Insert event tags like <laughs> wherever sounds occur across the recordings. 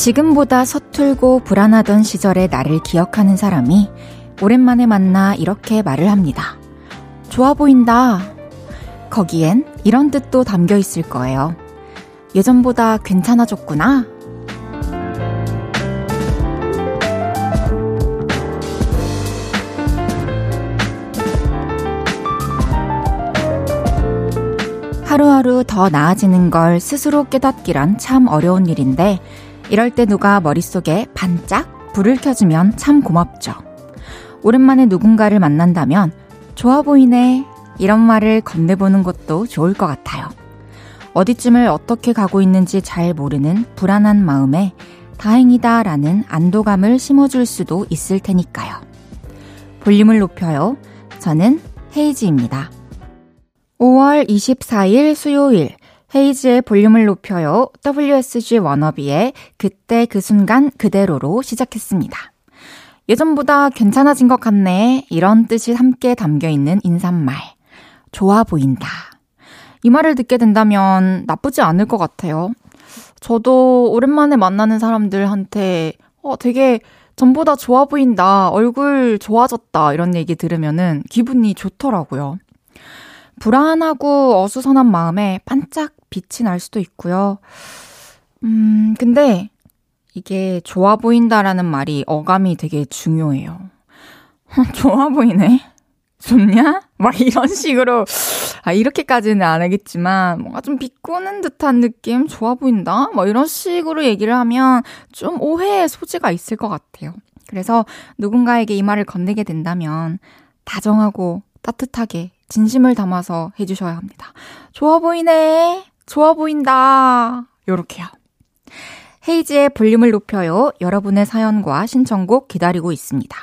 지금보다 서툴고 불안하던 시절의 나를 기억하는 사람이 오랜만에 만나 이렇게 말을 합니다. 좋아 보인다. 거기엔 이런 뜻도 담겨 있을 거예요. 예전보다 괜찮아졌구나. 하루하루 더 나아지는 걸 스스로 깨닫기란 참 어려운 일인데, 이럴 때 누가 머릿속에 반짝 불을 켜주면 참 고맙죠. 오랜만에 누군가를 만난다면, 좋아 보이네. 이런 말을 건네보는 것도 좋을 것 같아요. 어디쯤을 어떻게 가고 있는지 잘 모르는 불안한 마음에 다행이다 라는 안도감을 심어줄 수도 있을 테니까요. 볼륨을 높여요. 저는 헤이지입니다. 5월 24일 수요일 헤이즈의 볼륨을 높여요. WSG 워너비의 그때 그 순간 그대로로 시작했습니다. 예전보다 괜찮아진 것 같네. 이런 뜻이 함께 담겨 있는 인사말. 좋아 보인다. 이 말을 듣게 된다면 나쁘지 않을 것 같아요. 저도 오랜만에 만나는 사람들한테 어, 되게 전보다 좋아 보인다. 얼굴 좋아졌다. 이런 얘기 들으면은 기분이 좋더라고요. 불안하고 어수선한 마음에 반짝 빛이 날 수도 있고요. 음, 근데 이게 좋아 보인다라는 말이 어감이 되게 중요해요. <laughs> 좋아 보이네? 좋냐? 막 이런 식으로, 아, 이렇게까지는 안 하겠지만, 뭔가 좀 비꼬는 듯한 느낌? 좋아 보인다? 뭐 이런 식으로 얘기를 하면 좀 오해의 소지가 있을 것 같아요. 그래서 누군가에게 이 말을 건네게 된다면, 다정하고 따뜻하게 진심을 담아서 해주셔야 합니다. 좋아 보이네. 좋아 보인다. 요렇게요. 헤이지의 볼륨을 높여요. 여러분의 사연과 신청곡 기다리고 있습니다.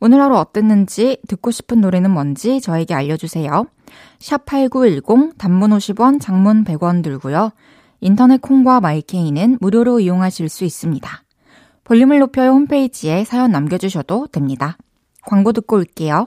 오늘 하루 어땠는지 듣고 싶은 노래는 뭔지 저에게 알려주세요. 샵8910 단문 50원 장문 100원 들고요. 인터넷 콩과 마이케이는 무료로 이용하실 수 있습니다. 볼륨을 높여요 홈페이지에 사연 남겨주셔도 됩니다. 광고 듣고 올게요.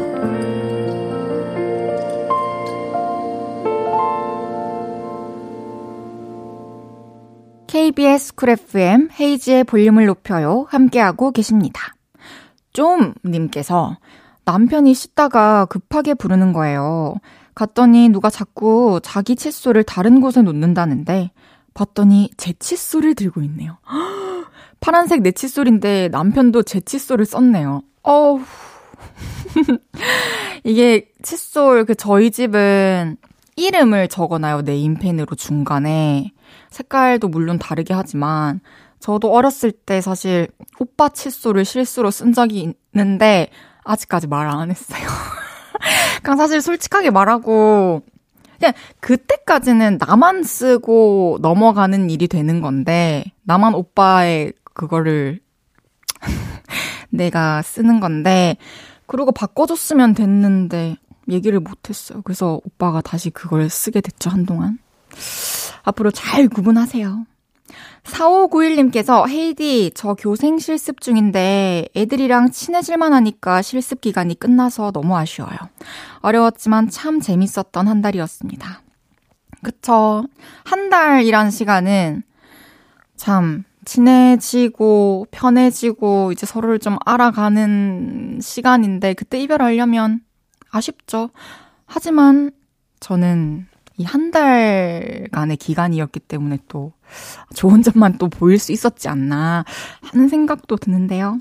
KBS 쿨 FM 헤이지의 볼륨을 높여요. 함께하고 계십니다. 좀 님께서 남편이 씻다가 급하게 부르는 거예요. 갔더니 누가 자꾸 자기 칫솔을 다른 곳에 놓는다는데 봤더니 제 칫솔을 들고 있네요. <gasps> 파란색 내 칫솔인데 남편도 제 칫솔을 썼네요. 어우. <laughs> 이게 칫솔 그 저희 집은 이름을 적어놔요. 네임펜으로 중간에. 색깔도 물론 다르게 하지만 저도 어렸을 때 사실 오빠 칫솔을 실수로 쓴 적이 있는데 아직까지 말 안 했어요. <laughs> 그냥 사실 솔직하게 말하고 그냥 그때까지는 나만 쓰고 넘어가는 일이 되는 건데 나만 오빠의 그거를 <laughs> 내가 쓰는 건데 그리고 바꿔줬으면 됐는데 얘기를 못했어요. 그래서 오빠가 다시 그걸 쓰게 됐죠 한동안. 앞으로 잘 구분하세요. 4591님께서 헤이디, 저 교생 실습 중인데 애들이랑 친해질만 하니까 실습 기간이 끝나서 너무 아쉬워요. 어려웠지만 참 재밌었던 한 달이었습니다. 그쵸. 한 달이란 시간은 참 친해지고 편해지고 이제 서로를 좀 알아가는 시간인데 그때 이별하려면 아쉽죠. 하지만 저는 이 한 달간의 기간이었기 때문에 또 좋은 점만 또 보일 수 있었지 않나 하는 생각도 드는데요.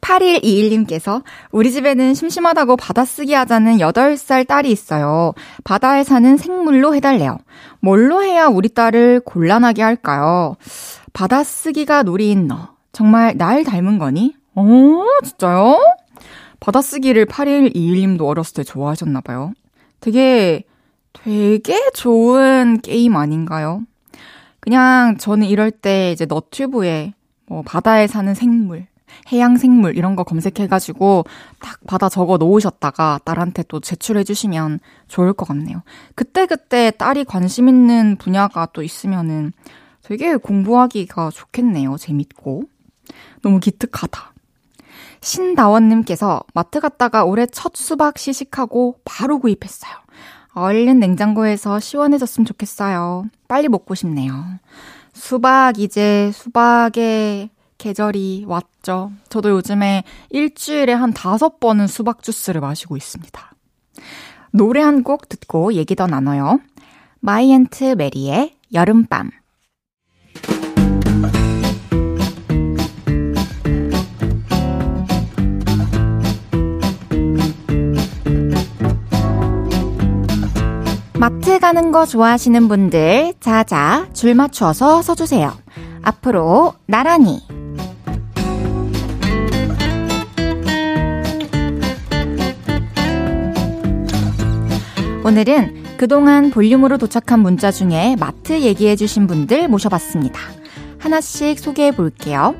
8121님께서 우리 집에는 심심하다고 받아쓰기 하자는 8살 딸이 있어요. 바다에 사는 생물로 해달래요. 뭘로 해야 우리 딸을 곤란하게 할까요? 받아쓰기가 놀이인 너. 정말 날 닮은 거니? 어, 진짜요? 받아쓰기를 8121님도 어렸을 때 좋아하셨나봐요. 되게 되게 좋은 게임 아닌가요? 그냥 저는 이럴 때 이제 너튜브에 뭐 바다에 사는 생물 해양 생물 이런 거 검색해가지고 딱 받아 적어 놓으셨다가 딸한테 또 제출해주시면 좋을 것 같네요. 그때그때 딸이 관심 있는 분야가 또 있으면은 되게 공부하기가 좋겠네요. 재밌고. 너무 기특하다. 신다원님께서 마트 갔다가 올해 첫 수박 시식하고 바로 구입했어요. 얼른 냉장고에서 시원해졌으면 좋겠어요. 빨리 먹고 싶네요. 수박, 이제 수박의 계절이 왔죠. 저도 요즘에 일주일에 한 다섯 번은 수박 주스를 마시고 있습니다. 노래 한 곡 듣고 얘기 더 나눠요. 마이 앤트 메리의 여름밤. 마트 가는 거 좋아하시는 분들, 자자, 줄 맞추어서 서주세요. 앞으로 나란히. 오늘은 그동안 볼륨으로 도착한 문자 중에 마트 얘기해주신 분들 모셔봤습니다. 하나씩 소개해 볼게요.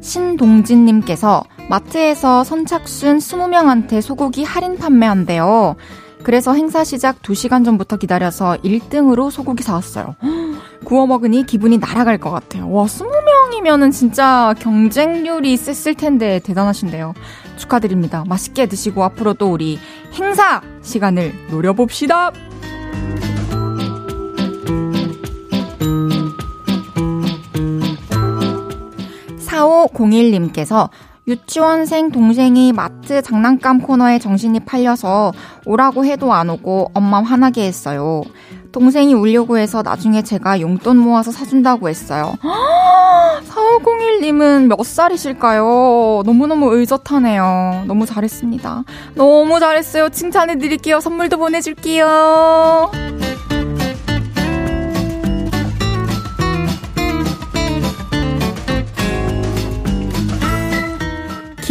신동진님께서 마트에서 선착순 20명한테 소고기 할인 판매한대요. 그래서 행사 시작 2시간 전부터 기다려서 1등으로 소고기 사왔어요. <gasps> 구워 먹으니 기분이 날아갈 것 같아요. 와, 20명이면은 진짜 경쟁률이 셌을 텐데 대단하신데요. 축하드립니다. 맛있게 드시고 앞으로 또 우리 행사 시간을 노려봅시다. 4501님께서 유치원생 동생이 마트 장난감 코너에 정신이 팔려서 오라고 해도 안 오고 엄마 화나게 했어요. 동생이 울려고 해서 나중에 제가 용돈 모아서 사준다고 했어요. <gasps> 4501님은 몇 살이실까요? 너무너무 의젓하네요. 너무 잘했습니다. 너무 잘했어요. 칭찬해드릴게요. 선물도 보내줄게요.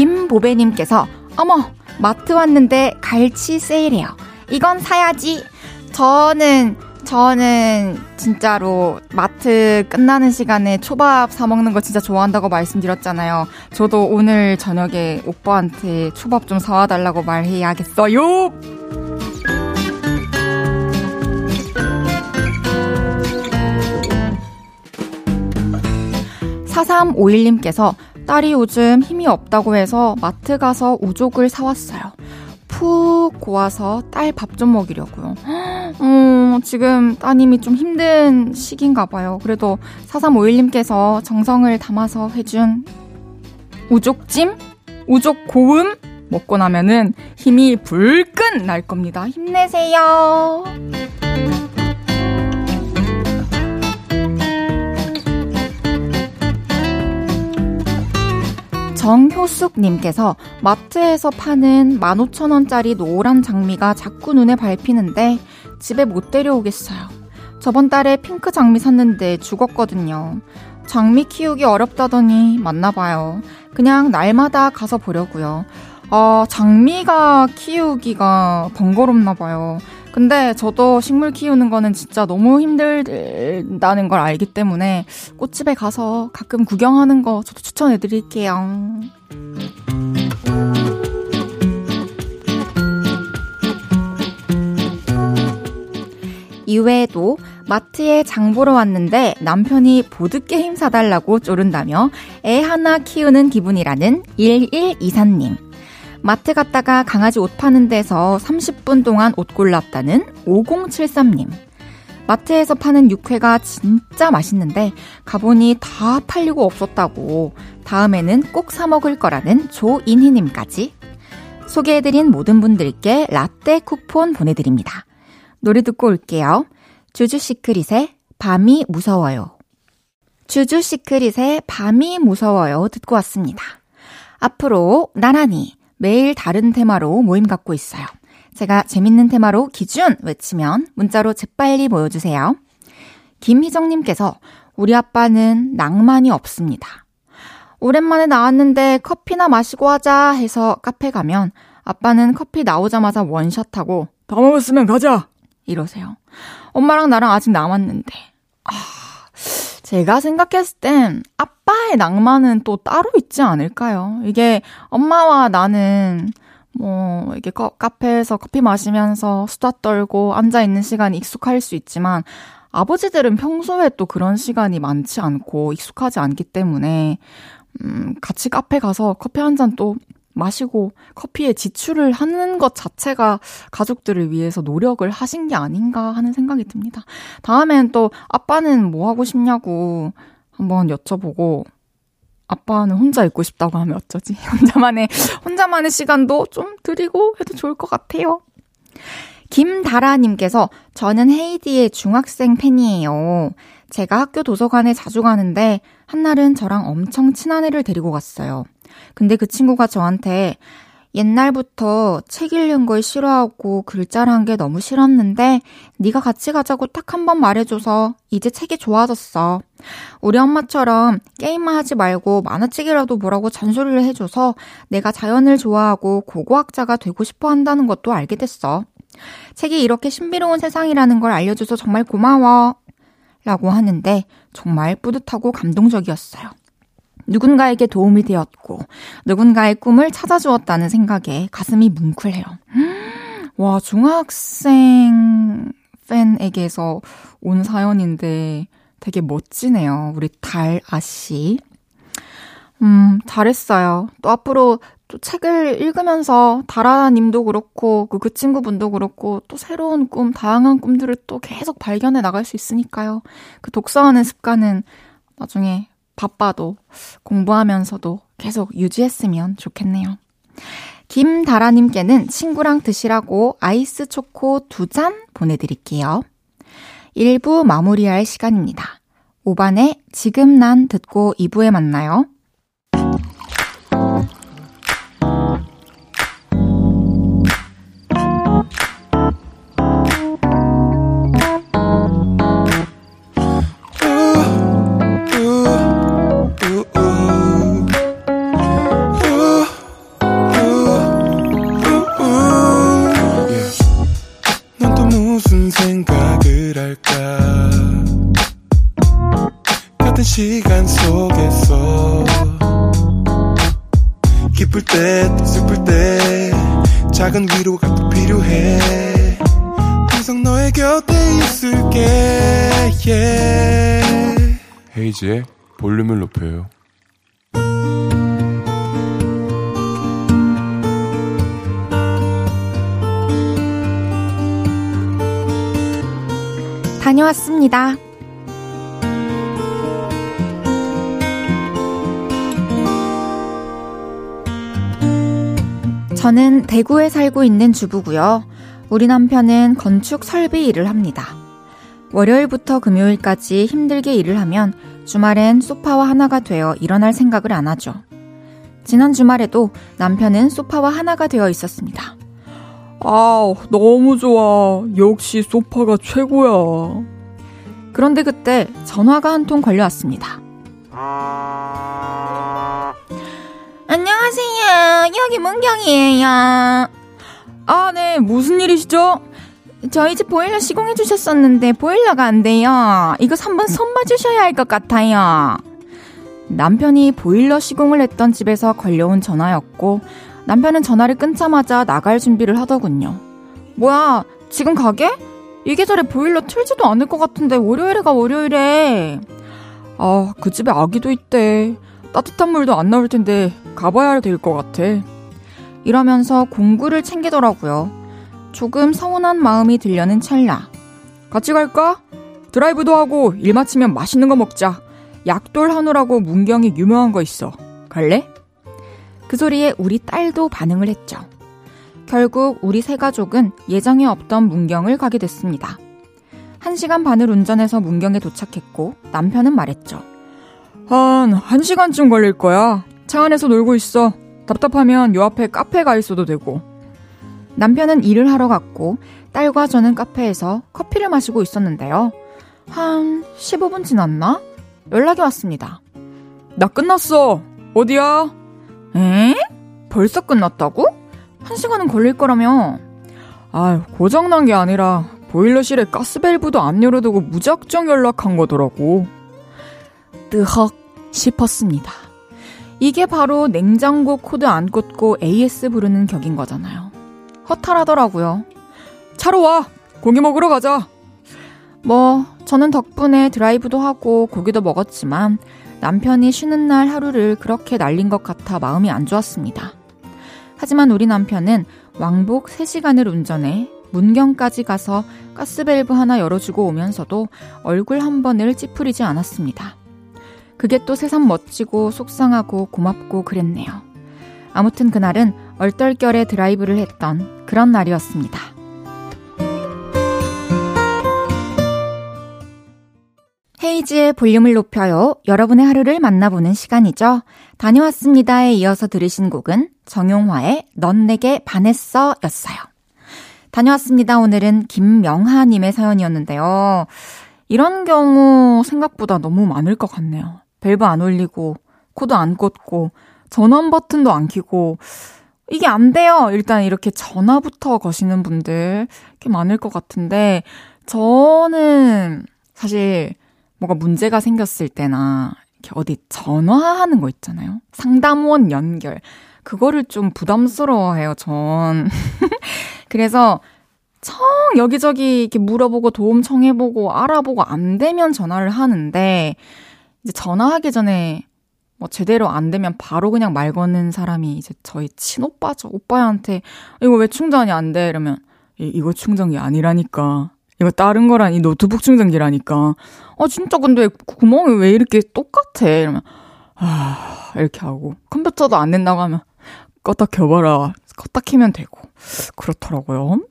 김보배님께서 어머 마트 왔는데 갈치 세일해요. 이건 사야지. 저는 저는 진짜로 마트 끝나는 시간에 초밥 사 먹는 거 진짜 좋아한다고 말씀드렸잖아요. 저도 오늘 저녁에 오빠한테 초밥 좀 사와 달라고 말해야겠어요. 4351님께서 딸이 요즘 힘이 없다고 해서 마트 가서 우족을 사왔어요. 푹 고아서 딸 밥 좀 먹이려고요. 어, 지금 따님이 좀 힘든 시기인가 봐요. 그래도 4351님께서 정성을 담아서 해준 우족찜? 우족 고음? 먹고 나면은 힘이 불끈 날 겁니다. 힘내세요. 정효숙님께서 마트에서 파는 15,000원짜리 노란 장미가 자꾸 눈에 밟히는데 집에 못 데려오겠어요. 저번 달에 핑크 장미 샀는데 죽었거든요. 장미 키우기 어렵다더니 맞나봐요. 그냥 날마다 가서 보려고요. 아, 장미가 키우기가 번거롭나봐요. 근데 저도 식물 키우는 거는 진짜 너무 힘들다는 걸 알기 때문에 꽃집에 가서 가끔 구경하는 거 저도 추천해 드릴게요. 이외에도 마트에 장 보러 왔는데 남편이 보드게임 사달라고 쪼른다며 애 하나 키우는 기분이라는 1124님. 마트 갔다가 강아지 옷 파는 데서 30분 동안 옷 골랐다는 5073님. 마트에서 파는 육회가 진짜 맛있는데 가보니 다 팔리고 없었다고 다음에는 꼭 사 먹을 거라는 조인희님까지 소개해드린 모든 분들께 라떼 쿠폰 보내드립니다. 노래 듣고 올게요. 주주 시크릿의 밤이 무서워요. 주주 시크릿의 밤이 무서워요 듣고 왔습니다. 앞으로 나란히 매일 다른 테마로 모임 갖고 있어요. 제가 재밌는 테마로 기준 외치면 문자로 재빨리 모여주세요. 김희정님께서 우리 아빠는 낭만이 없습니다. 오랜만에 나왔는데 커피나 마시고 하자 해서 카페 가면 아빠는 커피 나오자마자 원샷하고 다 먹었으면 가자! 이러세요. 엄마랑 나랑 아직 남았는데. 아, 제가 생각했을 땐 아빠의 낭만은 또 따로 있지 않을까요? 이게 엄마와 나는 뭐, 이게 거, 카페에서 커피 마시면서 수다 떨고 앉아 있는 시간이 익숙할 수 있지만, 아버지들은 평소에 또 그런 시간이 많지 않고 익숙하지 않기 때문에, 음, 같이 카페 가서 커피 한 잔 또 마시고 커피에 지출을 하는 것 자체가 가족들을 위해서 노력을 하신 게 아닌가 하는 생각이 듭니다. 다음엔 또 아빠는 뭐 하고 싶냐고 한번 여쭤보고 아빠는 혼자 있고 싶다고 하면 어쩌지? <laughs> 혼자만의, 혼자만의 시간도 좀 드리고 해도 좋을 것 같아요. 김다라님께서 저는 헤이디의 중학생 팬이에요. 제가 학교 도서관에 자주 가는데 한날은 저랑 엄청 친한 애를 데리고 갔어요. 근데 그 친구가 저한테 옛날부터 책 읽는 걸 싫어하고 글자란 게 너무 싫었는데 네가 같이 가자고 딱 한 번 말해줘서 이제 책이 좋아졌어. 우리 엄마처럼 게임만 하지 말고 만화책이라도 보라고 잔소리를 해줘서 내가 자연을 좋아하고 고고학자가 되고 싶어 한다는 것도 알게 됐어. 책이 이렇게 신비로운 세상이라는 걸 알려줘서 정말 고마워. 라고 하는데 정말 뿌듯하고 감동적이었어요. 누군가에게 도움이 되었고, 누군가의 꿈을 찾아주었다는 생각에 가슴이 뭉클해요. 와, 중학생 팬에게서 온 사연인데 되게 멋지네요. 우리 달아 씨. 음, 잘했어요. 또 앞으로 또 책을 읽으면서 다라님도 그렇고 그, 그 친구분도 그렇고 또 새로운 꿈, 다양한 꿈들을 또 계속 발견해 나갈 수 있으니까요. 그 독서하는 습관은 나중에 바빠도 공부하면서도 계속 유지했으면 좋겠네요. 김다라님께는 친구랑 드시라고 아이스 초코 두 잔 보내드릴게요. 1부 마무리할 시간입니다. 5반에 지금 난 듣고 2부에 만나요. 높여요. 다녀왔습니다. 저는 대구에 살고 있는 주부고요. 우리 남편은 건축 설비 일을 합니다. 월요일부터 금요일까지 힘들게 일을 하면 주말엔 소파와 하나가 되어 일어날 생각을 안 하죠. 지난 주말에도 남편은 소파와 하나가 되어 있었습니다. 아, 너무 좋아. 역시 소파가 최고야. 그런데 그때 전화가 한 통 걸려왔습니다. 안녕하세요. 여기 문경이에요. 아, 네. 무슨 일이시죠? 저희 집 보일러 시공해 주셨었는데 보일러가 안 돼요. 이거 한번 손 봐 주셔야 할 것 같아요. 남편이 보일러 시공을 했던 집에서 걸려온 전화였고 남편은 전화를 끊자마자 나갈 준비를 하더군요. 뭐야, 지금 가게? 이 계절에 보일러 틀지도 않을 것 같은데 월요일에 가 월요일에. 아, 그 집에 아기도 있대. 따뜻한 물도 안 나올 텐데 가봐야 될 것 같아. 이러면서 공구를 챙기더라고요. 조금 서운한 마음이 들려는 찰나. 같이 갈까? 드라이브도 하고 일 마치면 맛있는 거 먹자. 약돌 한우라고 문경에 유명한 거 있어. 갈래? 그 소리에 우리 딸도 반응을 했죠. 결국 우리 세 가족은 예정에 없던 문경을 가게 됐습니다. 한 시간 반을 운전해서 문경에 도착했고 남편은 말했죠. 한, 한 시간쯤 걸릴 거야. 차 안에서 놀고 있어. 답답하면 요 앞에 카페 가 있어도 되고. 남편은 일을 하러 갔고 딸과 저는 카페에서 커피를 마시고 있었는데요. 한 15분 지났나? 연락이 왔습니다. 나 끝났어. 어디야? 에? 벌써 끝났다고? 한 시간은 걸릴 거라며. 아유, 고장난 게 아니라 보일러실에 가스밸브도 안 열어두고 무작정 연락한 거더라고. 뜨헉 싶었습니다. 이게 바로 냉장고 코드 안 꽂고 AS 부르는 격인 거잖아요. 허탈하더라고요. 차로 와! 고기 먹으러 가자! 뭐, 저는 덕분에 드라이브도 하고 고기도 먹었지만 남편이 쉬는 날 하루를 그렇게 날린 것 같아 마음이 안 좋았습니다. 하지만 우리 남편은 왕복 3시간을 운전해 문경까지 가서 가스밸브 하나 열어주고 오면서도 얼굴 한 번을 찌푸리지 않았습니다. 그게 또 새삼 멋지고 속상하고 고맙고 그랬네요. 아무튼 그날은 얼떨결에 드라이브를 했던 그런 날이었습니다. 헤이지의 볼륨을 높여요. 여러분의 하루를 만나보는 시간이죠. 다녀왔습니다에 이어서 들으신 곡은 정용화의 넌 내게 반했어 였어요. 다녀왔습니다. 오늘은 김명하님의 사연이었는데요. 이런 경우 생각보다 너무 많을 것 같네요. 밸브 안 올리고, 코드 안 꽂고, 전원 버튼도 안 켜고, 이게 안 돼요! 일단 이렇게 전화부터 거시는 분들 꽤 많을 것 같은데, 저는 사실 뭐가 문제가 생겼을 때나 이렇게 어디 전화하는 거 있잖아요. 상담원 연결. 그거를 좀 부담스러워해요, 전. <laughs> 그래서 청 여기저기 이렇게 물어보고 도움 청해보고 알아보고 안 되면 전화를 하는데 이제 전화하기 전에 뭐 제대로 안 되면 바로 그냥 말 거는 사람이 이제 저희 친오빠죠. 오빠한테 이거 왜 충전이 안 돼? 이러면 이거 충전이 아니라니까. 이거 다른 거란 이 노트북 충전기라니까. 아, 진짜 근데 구멍이 왜 이렇게 똑같아? 이러면, 아, 이렇게 하고. 컴퓨터도 안 된다고 하면, 껐다 켜봐라. 껐다 키면 되고. 그렇더라고요.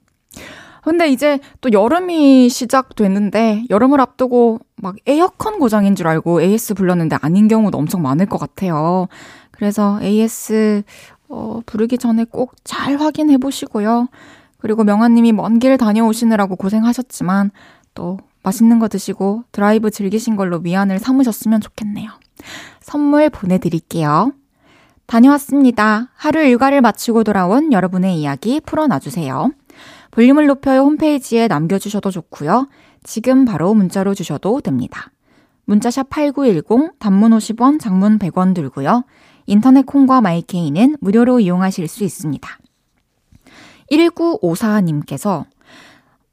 근데 이제 또 여름이 시작됐는데, 여름을 앞두고 막 에어컨 고장인 줄 알고 AS 불렀는데 아닌 경우도 엄청 많을 것 같아요. 그래서 AS, 어, 부르기 전에 꼭 잘 확인해 보시고요. 그리고 명아님이 먼 길 다녀오시느라고 고생하셨지만 또 맛있는 거 드시고 드라이브 즐기신 걸로 위안을 삼으셨으면 좋겠네요. 선물 보내드릴게요. 다녀왔습니다. 하루 일과를 마치고 돌아온 여러분의 이야기 풀어놔주세요. 볼륨을 높여요 홈페이지에 남겨주셔도 좋고요. 지금 바로 문자로 주셔도 됩니다. 문자샵 8910, 단문 50원, 장문 100원 들고요. 인터넷 콩과 마이케이는 무료로 이용하실 수 있습니다. 1954님께서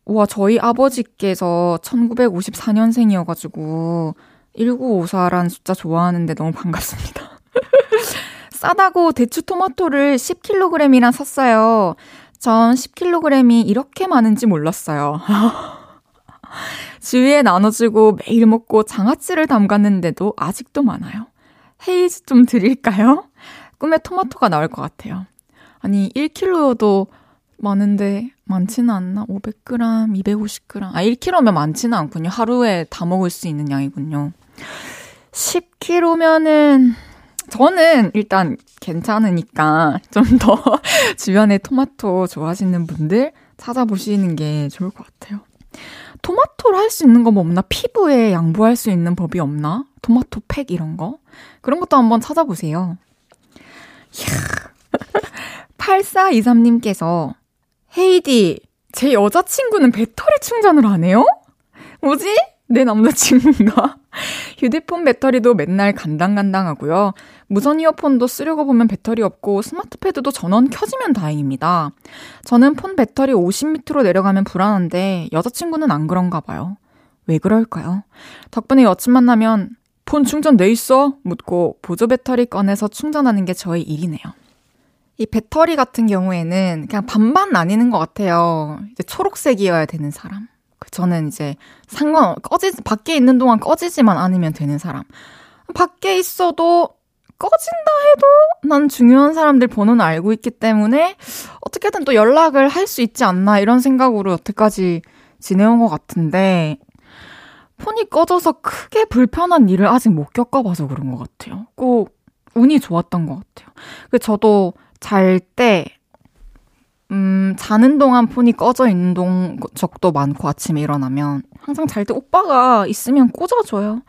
와, 저희 아버지께서 1954년생이어가지고 1954란 숫자 좋아하는데 너무 반갑습니다. <laughs> 싸다고 대추 토마토를 10kg이나 샀어요. 전 10kg이 이렇게 많은지 몰랐어요. <laughs> 주위에 나눠주고 매일 먹고 장아찌를 담갔는데도 아직도 많아요. 헤이즈 좀 드릴까요? 꿈에 토마토가 나올 것 같아요. 아니, 1kg도 많은데 많지는 않나? 500g, 250g. 아, 1kg면 많지는 않군요. 하루에 다 먹을 수 있는 양이군요. 10kg면은 저는 일단 괜찮으니까 좀 더 <laughs> 주변에 토마토 좋아하시는 분들 찾아보시는 게 좋을 것 같아요. 토마토를 할수 있는 거 뭐 없나? 피부에 양보할 수 있는 법이 없나? 토마토 팩 이런 거? 그런 것도 한번 찾아보세요. 이야. <laughs> 8423님께서 헤이디, 제 여자친구는 배터리 충전을 안 해요? 뭐지? 내 남자친구인가? <laughs> 휴대폰 배터리도 맨날 간당간당하고요. 무선 이어폰도 쓰려고 보면 배터리 없고 스마트 패드도 전원 켜지면 다행입니다. 저는 폰 배터리 50m로 내려가면 불안한데 여자친구는 안 그런가 봐요. 왜 그럴까요? 덕분에 여친 만나면 폰 충전 돼 있어? 묻고 보조 배터리 꺼내서 충전하는 게 저의 일이네요. 이 배터리 같은 경우에는 그냥 반반 나뉘는 것 같아요. 이제 초록색이어야 되는 사람. 그 저는 이제 상관, 꺼지, 밖에 있는 동안 꺼지지만 않으면 되는 사람. 밖에 있어도 꺼진다 해도 난 중요한 사람들 번호는 알고 있기 때문에 어떻게든 또 연락을 할 수 있지 않나 이런 생각으로 여태까지 지내온 것 같은데 폰이 꺼져서 크게 불편한 일을 아직 못 겪어봐서 그런 것 같아요. 꼭 운이 좋았던 것 같아요. 그 저도 잘 때, 음, 자는 동안 폰이 꺼져 있는 동, 적도 많고 아침에 일어나면 항상 잘 때 오빠가 있으면 꽂아줘요.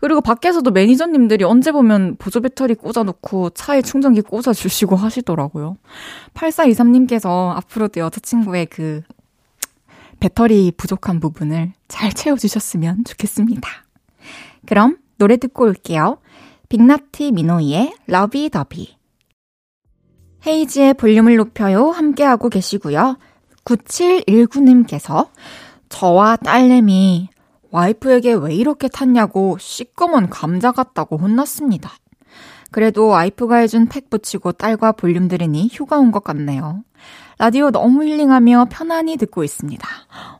그리고 밖에서도 매니저님들이 언제 보면 보조 배터리 꽂아놓고 차에 충전기 꽂아주시고 하시더라고요. 8423님께서 앞으로도 여자친구의 그 배터리 부족한 부분을 잘 채워주셨으면 좋겠습니다. 그럼 노래 듣고 올게요. 빅나티 미노이의 러비더비. 헤이지의 볼륨을 높여요. 함께하고 계시고요. 9719님께서 저와 딸내미 와이프에게 왜 이렇게 탔냐고 시꺼먼 감자 같다고 혼났습니다. 그래도 와이프가 해준 팩 붙이고 딸과 볼륨 들으니 휴가 온 것 같네요. 라디오 너무 힐링하며 편안히 듣고 있습니다.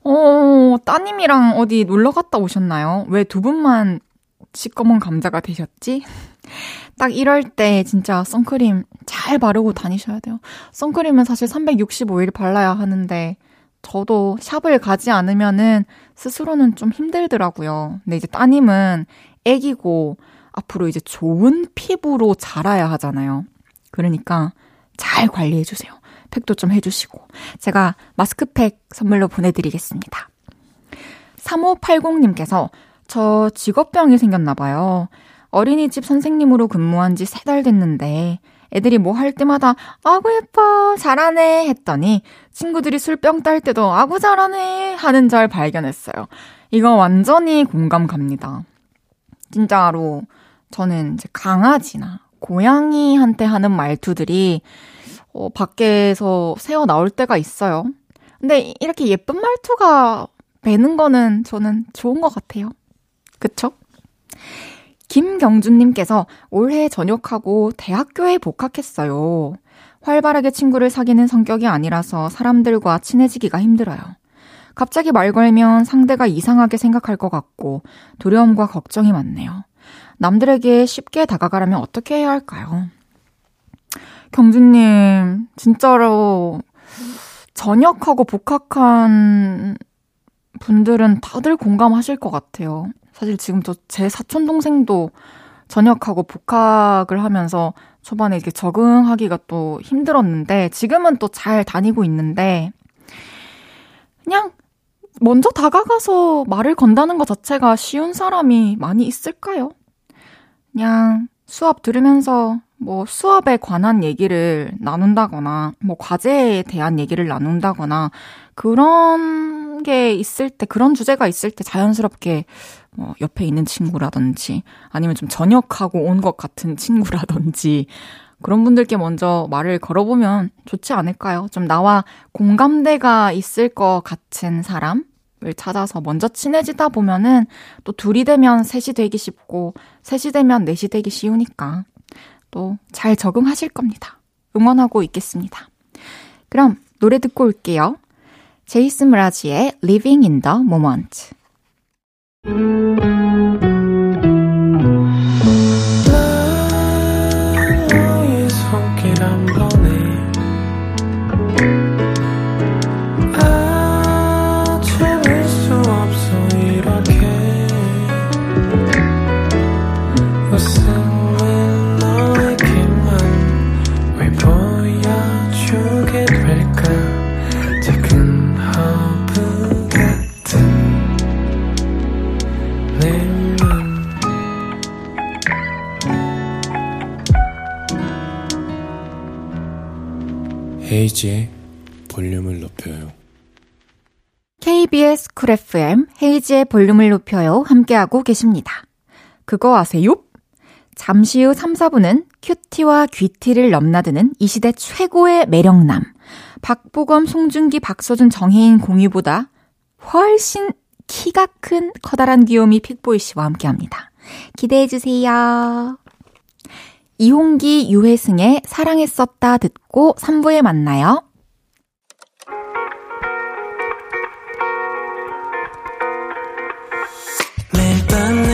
어, 따님이랑 어디 놀러 갔다 오셨나요? 왜 두 분만 시꺼먼 감자가 되셨지? 딱 이럴 때 진짜 선크림 잘 바르고 다니셔야 돼요. 선크림은 사실 365일 발라야 하는데 저도 샵을 가지 않으면은 스스로는 좀 힘들더라고요. 근데 이제 따님은 애기고 앞으로 이제 좋은 피부로 자라야 하잖아요. 그러니까 잘 관리해 주세요. 팩도 좀 해주시고. 제가 마스크팩 선물로 보내드리겠습니다. 3580님께서 저 직업병이 생겼나 봐요. 어린이집 선생님으로 근무한 지 세 달 됐는데 애들이 뭐 할 때마다 아구 예뻐 잘하네 했더니 친구들이 술병 딸 때도 아구 잘하네 하는 절 발견했어요. 이거 완전히 공감 갑니다. 진짜로 저는 이제 강아지나 고양이한테 하는 말투들이 어, 밖에서 새어 나올 때가 있어요. 근데 이렇게 예쁜 말투가 배는 거는 저는 좋은 것 같아요. 그쵸? 김경준님께서 올해 전역하고 대학교에 복학했어요. 활발하게 친구를 사귀는 성격이 아니라서 사람들과 친해지기가 힘들어요. 갑자기 말 걸면 상대가 이상하게 생각할 것 같고 두려움과 걱정이 많네요. 남들에게 쉽게 다가가려면 어떻게 해야 할까요? 경준님, 진짜로 전역하고 복학한 분들은 다들 공감하실 것 같아요. 사실 지금 저 제 사촌 동생도 전역하고 복학을 하면서 초반에 이렇게 적응하기가 또 힘들었는데 지금은 또 잘 다니고 있는데 그냥 먼저 다가가서 말을 건다는 것 자체가 쉬운 사람이 많이 있을까요? 그냥 수업 들으면서 뭐 수업에 관한 얘기를 나눈다거나 뭐 과제에 대한 얘기를 나눈다거나 그런 게 있을 때 그런 주제가 있을 때 자연스럽게 뭐 옆에 있는 친구라든지 아니면 좀 전역하고 온 것 같은 <laughs> 친구라든지 그런 분들께 먼저 말을 걸어보면 좋지 않을까요? 좀 나와 공감대가 있을 것 같은 사람 을 찾아서 먼저 친해지다 보면은 또 둘이 되면 셋이 되기 쉽고 셋이 되면 넷이 되기 쉬우니까 또 잘 적응하실 겁니다. 응원하고 있겠습니다. 그럼 노래 듣고 올게요. 제이슨 브라지의 Living in the Moment. 쿨 FM 헤이즈의 볼륨을 높여요. 함께하고 계십니다. 그거 아세요? 잠시 후 3, 4분은 cutie와 귀티를 넘나드는 이 시대 최고의 매력남. 박보검, 송중기, 박서준, 정해인 공유보다 훨씬 키가 큰 커다란 귀요미 픽보이 씨와 함께 합니다. 기대해 주세요. 이홍기, 유회승의 사랑했었다 듣고 3부에 만나요.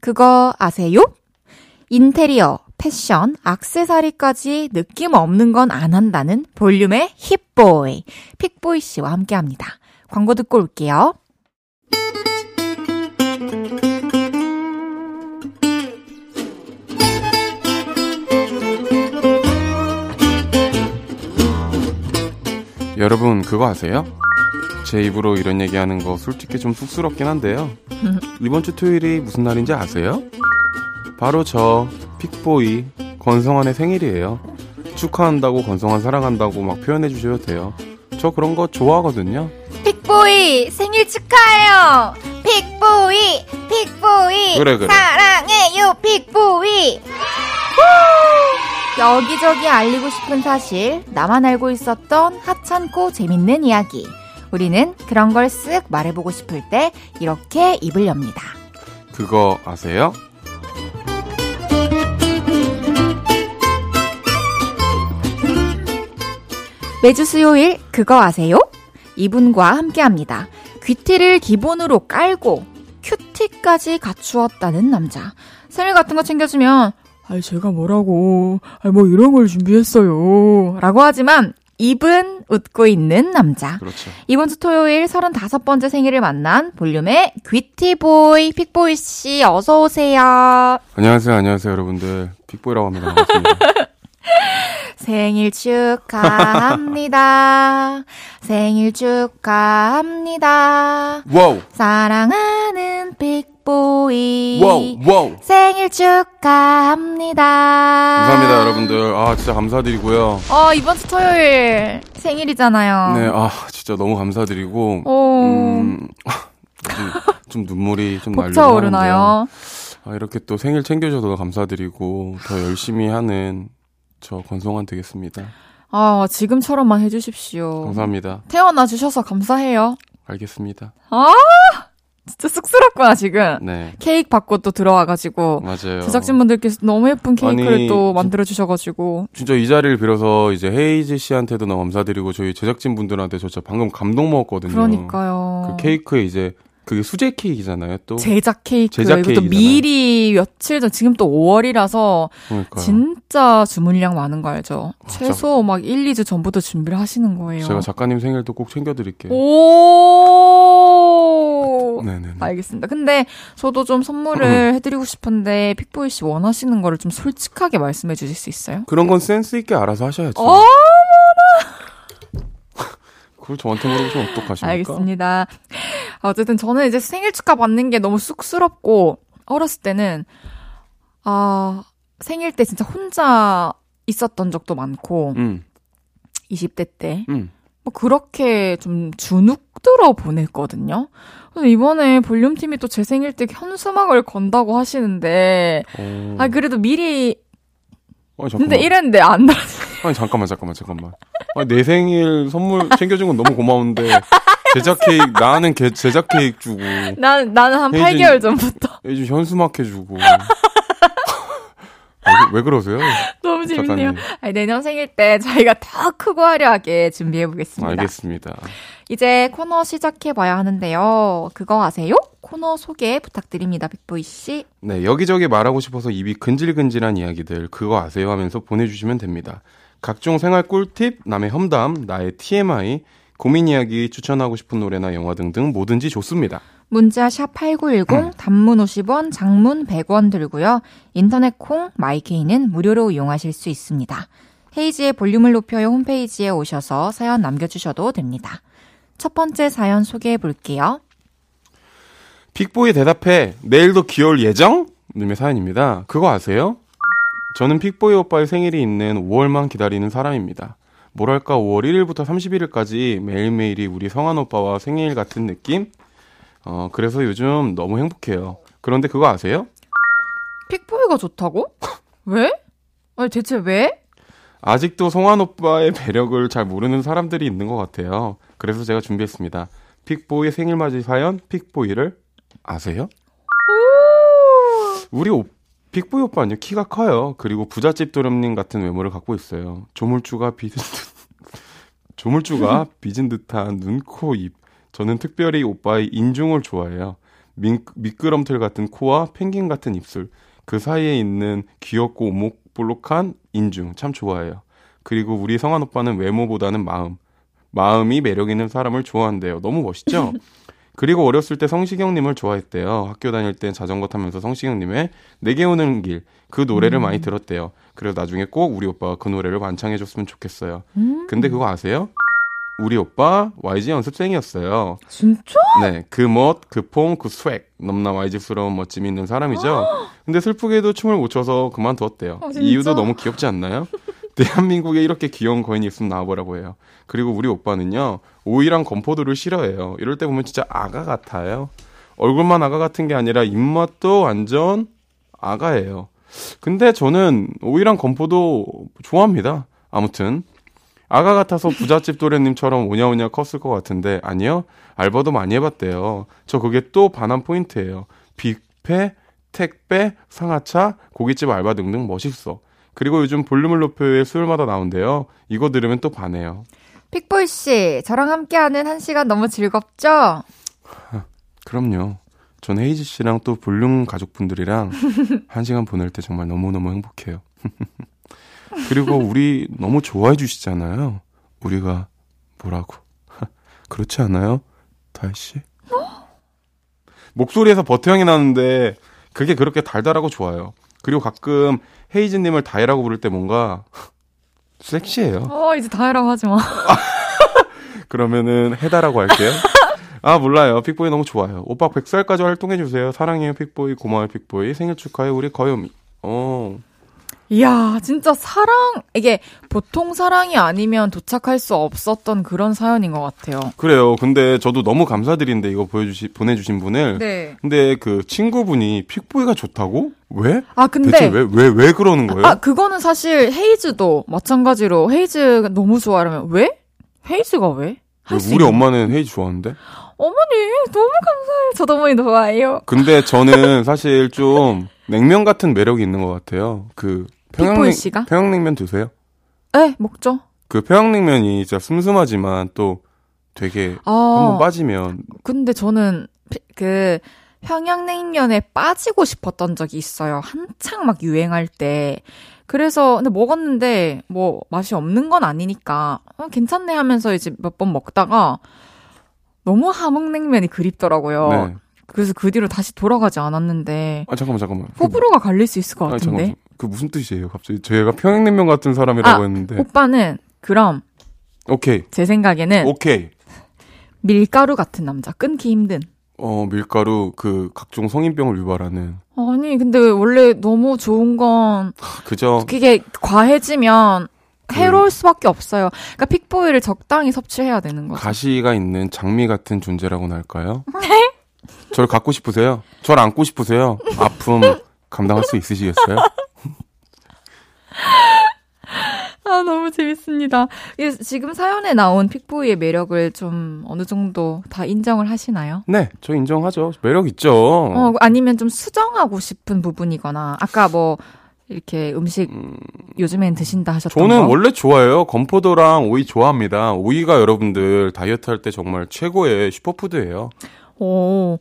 그거 아세요? 인테리어, 패션, 악세사리까지 느낌 없는 건 안 한다는 볼륨의 힙보이, 픽보이 씨와 함께 합니다. 광고 듣고 올게요. 여러분, 그거 아세요? 제 입으로 이런 얘기하는 거 솔직히 좀 쑥스럽긴 한데요. 이번 주 토요일이 무슨 날인지 아세요? 바로 저 픽보이 권성환의 생일이에요. 축하한다고 권성환 사랑한다고 막 표현해 주셔도 돼요. 저 그런 거 좋아하거든요. 픽보이 생일 축하해요. 픽보이 픽보이 그래, 그래. 사랑해요 픽보이. 여기저기 알리고 싶은 사실 나만 알고 있었던 하찮고 재밌는 이야기. 우리는 그런 걸 쓱 말해보고 싶을 때 이렇게 입을 엽니다. 그거 아세요? 매주 수요일 그거 아세요? 이분과 함께합니다. 귀티를 기본으로 깔고 큐티까지 갖추었다는 남자. 생일 같은 거 챙겨주면 아이, 제가 뭐라고. 아이, 뭐 이런 걸 준비했어요. 라고 하지만 입은 웃고 있는 남자. 그렇죠. 이번 주 토요일 35번째 생일을 만난 볼륨의 귀티보이 픽보이 씨 어서 오세요. 안녕하세요, 안녕하세요, 여러분들. 픽보이라고 합니다. <laughs> 생일 축하합니다. 생일 축하합니다. 와우, 사랑하는 픽보이. 와우, 와우. 생일 축하합니다. 감사합니다, 여러분들. 아, 진짜 감사드리고요. 어, 이번 주 토요일 생일이잖아요. 네, 아, 진짜 너무 감사드리고. 오, 음, 좀, 좀 눈물이 좀? <laughs> 하는데요. 아, 이렇게 또 생일 챙겨줘서 감사드리고 더 열심히 하는 저 권성환 되겠습니다. 아, 지금처럼만 해주십시오. 감사합니다. 태어나 주셔서 감사해요. 알겠습니다. 아, 진짜 쑥스럽구나, 지금. 네, 케이크 받고 또 들어와가지고. 맞아요. 제작진분들께서 너무 예쁜 케이크를 아니, 또 진- 만들어 주셔가지고. 진짜 이 자리를 빌어서 이제 헤이즈 씨한테도 너무 감사드리고 저희 제작진 분들한테 저 진짜 방금 감동 먹었거든요. 그러니까요. 그 케이크에 이제 그게 수제 케이크잖아요. 또 제작 케이크. 제작 이것도 케이크잖아요. 미리 며칠 전, 지금 또 5월이라서 그러니까요. 진짜 주문량 많은 거 알죠? 아, 최소 막 1, 2주 전부터 준비를 하시는 거예요. 제가 작가님 생일도 꼭 챙겨드릴게요. 오! 네네. 알겠습니다. 근데 저도 좀 선물을 해드리고 싶은데 픽보이 씨 원하시는 거를 좀 솔직하게 말씀해 주실 수 있어요? 그런 건 센스 있게 알아서 하셔야죠. 어머나! <laughs> 그걸 저한테 물어보시면 어떡하십니까? 알겠습니다. 어쨌든 저는 이제 생일 축하 받는 게 너무 쑥스럽고 어렸을 때는 아 생일 때 진짜 혼자 있었던 적도 많고 음, 20대 때 음. 뭐 그렇게 좀 주눅들어 보냈거든요. 근데 이번에 볼륨팀이 또 제 생일 때 현수막을 건다고 하시는데 어. 아 그래도 미리 아니. 근데 이랬는데 안 나. 아니 잠깐만 잠깐만 잠깐만. 아니, 내 생일 선물 챙겨준 건 너무 고마운데 <laughs> 제작 케이크 나는 게 제작 케이크 주고 난 나는 한 혜진- 8개월 전부터 요즘 현수막 해주고. 왜, 왜 그러세요? 너무 재밌네요. 아니, 내년 생일 때 저희가 더 크고 화려하게 준비해 보겠습니다. 알겠습니다. 이제 코너 시작해 봐야 하는데요. 그거 아세요? 코너 소개 부탁드립니다, 빅보이 씨. 네, 여기저기 말하고 싶어서 입이 근질근질한 이야기들 그거 아세요 하면서 보내주시면 됩니다. 각종 생활 꿀팁, 남의 험담, 나의 TMI, 고민 이야기, 추천하고 싶은 노래나 영화 등등 뭐든지 좋습니다. 문자 샵 8910, 단문 50원, 장문 100원 들고요. 인터넷 콩, 마이케이는 무료로 이용하실 수 있습니다. 헤이지의 볼륨을 높여요 홈페이지에 오셔서 사연 남겨주셔도 됩니다. 첫 번째 사연 소개해 볼게요. 픽보이 대답해 내일도 귀여울 예정? 님의 사연입니다. 그거 아세요? 저는 픽보이 오빠의 생일이 있는 5월만 기다리는 사람입니다. 뭐랄까 5월 1일부터 31일까지 매일매일이 우리 성한 오빠와 생일 같은 느낌? 어, 그래서 요즘 너무 행복해요. 그런데 그거 아세요? 픽보이가 좋다고? 왜? 아니, 대체 왜? 아직도 성환 오빠의 매력을 잘 모르는 사람들이 있는 것 같아요. 그래서 제가 준비했습니다. 픽보이 생일맞이 사연, 픽보이를 아세요? 우리 오, 픽보이 오빠는요, 키가 커요. 그리고 부잣집 도련님 같은 외모를 갖고 있어요. 조물주가 빚은 듯, <laughs> 조물주가 빚은 듯한 눈, 코, 입. 저는 특별히 오빠의 인중을 좋아해요. 미, 미끄럼틀 같은 코와 펭귄 같은 입술. 그 사이에 있는 귀엽고 오목볼록한 인중 참 좋아해요. 그리고 우리 성한 오빠는 외모보다는 마음. 마음이 매력 있는 사람을 좋아한대요. 너무 멋있죠? <laughs> 그리고 어렸을 때 성시경님을 좋아했대요. 학교 다닐 땐 자전거 타면서 성시경님의 내게 오는 길 그 노래를 많이 들었대요. 그래서 나중에 꼭 우리 오빠가 그 노래를 완창해줬으면 좋겠어요. 근데 그거 아세요? 우리 오빠 YG 연습생이었어요. 진짜? 네, 그 멋, 그 폼, 그 스웩 넘나 YG스러운 멋짐이 있는 사람이죠. 근데 슬프게도 춤을 못 춰서 그만두었대요. 아? 이유도 너무 귀엽지 않나요? 대한민국에 이렇게 귀여운 거인이 있으면 나와보라고 해요. 그리고 우리 오빠는요, 오이랑 건포도를 싫어해요. 이럴 때 보면 진짜 아가 같아요. 얼굴만 아가 같은 게 아니라 입맛도 완전 아가예요. 근데 저는 오이랑 건포도 좋아합니다. 아무튼. 아가 같아서 부잣집 도련님처럼 오냐오냐 컸을 것 같은데, 아니요. 알바도 많이 해봤대요. 저 그게 또 반한 포인트예요. 뷔페, 택배, 상하차, 고깃집 알바 등등 멋있어. 그리고 요즘 볼륨을 높여의 수요일마다 나온대요. 이거 들으면 또 반해요. 픽보이 씨, 저랑 함께하는 한 시간 너무 즐겁죠? <laughs> 그럼요. 전 헤이지 씨랑 또 볼륨 가족분들이랑 <laughs> 한 시간 보낼 때 정말 너무너무 행복해요. <laughs> 그리고 우리 너무 좋아해 주시잖아요. 우리가 뭐라고. 그렇지 않아요? 다희 씨? <gasps> 목소리에서 버터향이 나는데 그게 그렇게 달달하고 좋아요. 그리고 가끔 헤이즈님을 다이라고 부를 때 뭔가 섹시해요. 어, 이제 다 해라고 하지 마. <laughs> 그러면은 해다라고 할게요. 아 몰라요. 픽보이 너무 좋아요. 오빠 100살까지 활동해 주세요. 사랑해요 픽보이 고마워요 픽보이 생일 축하해 우리 거요미. 어 이야, 진짜 사랑, 이게 보통 사랑이 아니면 도착할 수 없었던 그런 사연인 것 같아요. 그래요. 근데 저도 너무 감사드린데 이거 보여주시 보내주신 분을. 네. 근데 그 친구분이 픽보이가 좋다고? 왜? 아, 근데. 대체 왜 왜 왜 그러는 거예요? 아, 그거는 사실 헤이즈도 마찬가지로 헤이즈 너무 좋아하면 왜? 헤이즈가 왜? 우리 엄마는 헤이즈 좋아하는데. 어머니, 너무 감사해요. 저도 어머니 좋아해요. 근데 저는 사실 좀 냉면 같은 매력이 있는 것 같아요. 그 평양냉? 평양냉면 드세요? 네, 먹죠. 그 평양냉면이 진짜 슴슴하지만 또 되게 한번 아, 빠지면 근데 저는 피- 그 평양냉면에 빠지고 싶었던 적이 있어요. 한창 막 유행할 때. 그래서 근데 먹었는데 뭐 맛이 없는 건 아니니까 어, 괜찮네 하면서 이제 몇 번 먹다가 너무 함흥냉면이 그립더라고요. 네. 그래서 그 뒤로 다시 돌아가지 않았는데 아 잠깐만 잠깐만. 그 호불호가 갈릴 수 있을 것 아니, 같은데. 잠깐만. 그 무슨 뜻이에요? 갑자기 저희가 평양냉면 같은 사람이라고 아, 했는데. 오빠는 그럼 오케이. 제 생각에는 오케이. 밀가루 같은 남자 끊기 힘든. 어, 밀가루 그 각종 성인병을 유발하는 아니 근데 원래 너무 좋은 건 하, 그저 그게 과해지면 해로울 수밖에 없어요. 그러니까 픽보이를 적당히 섭취해야 되는 거죠. 가시가 있는 장미 같은 존재라고나 할까요? 네? 절 갖고 싶으세요? 절 안고 싶으세요? 아픔 감당할 수 있으시겠어요? 아 너무 재밌습니다. 이게 지금 사연에 나온 픽보이의 매력을 좀 어느 정도 다 인정을 하시나요? 네, 저 인정하죠. 매력 있죠. 어, 아니면 좀 수정하고 싶은 부분이거나 아까 뭐 이렇게 음식 요즘엔 드신다 하셨던 저는 거. 원래 좋아해요. 건포도랑 오이 좋아합니다. 오이가 여러분들 다이어트 할 때 정말 최고의 슈퍼푸드예요. 오,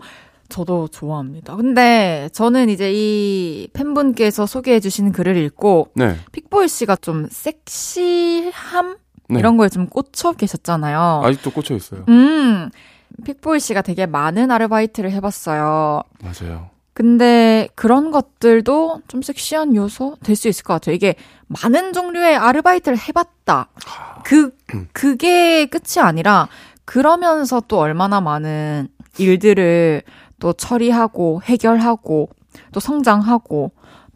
저도 좋아합니다. 근데 저는 이제 이 팬분께서 소개해 주신 글을 읽고 네. 픽보이 씨가 좀 섹시함 네. 이런 거에 좀 꽂혀 계셨잖아요. 아직도 꽂혀 있어요. 음. 픽보이 씨가 되게 많은 아르바이트를 해 봤어요. 맞아요. 근데 그런 것들도 좀 섹시한 요소 될 수 있을 것 같아요. 이게 많은 종류의 아르바이트를 해 봤다. 그, 그게 끝이 아니라 그러면서 또 얼마나 많은 일들을 또 처리하고 해결하고 또 성장하고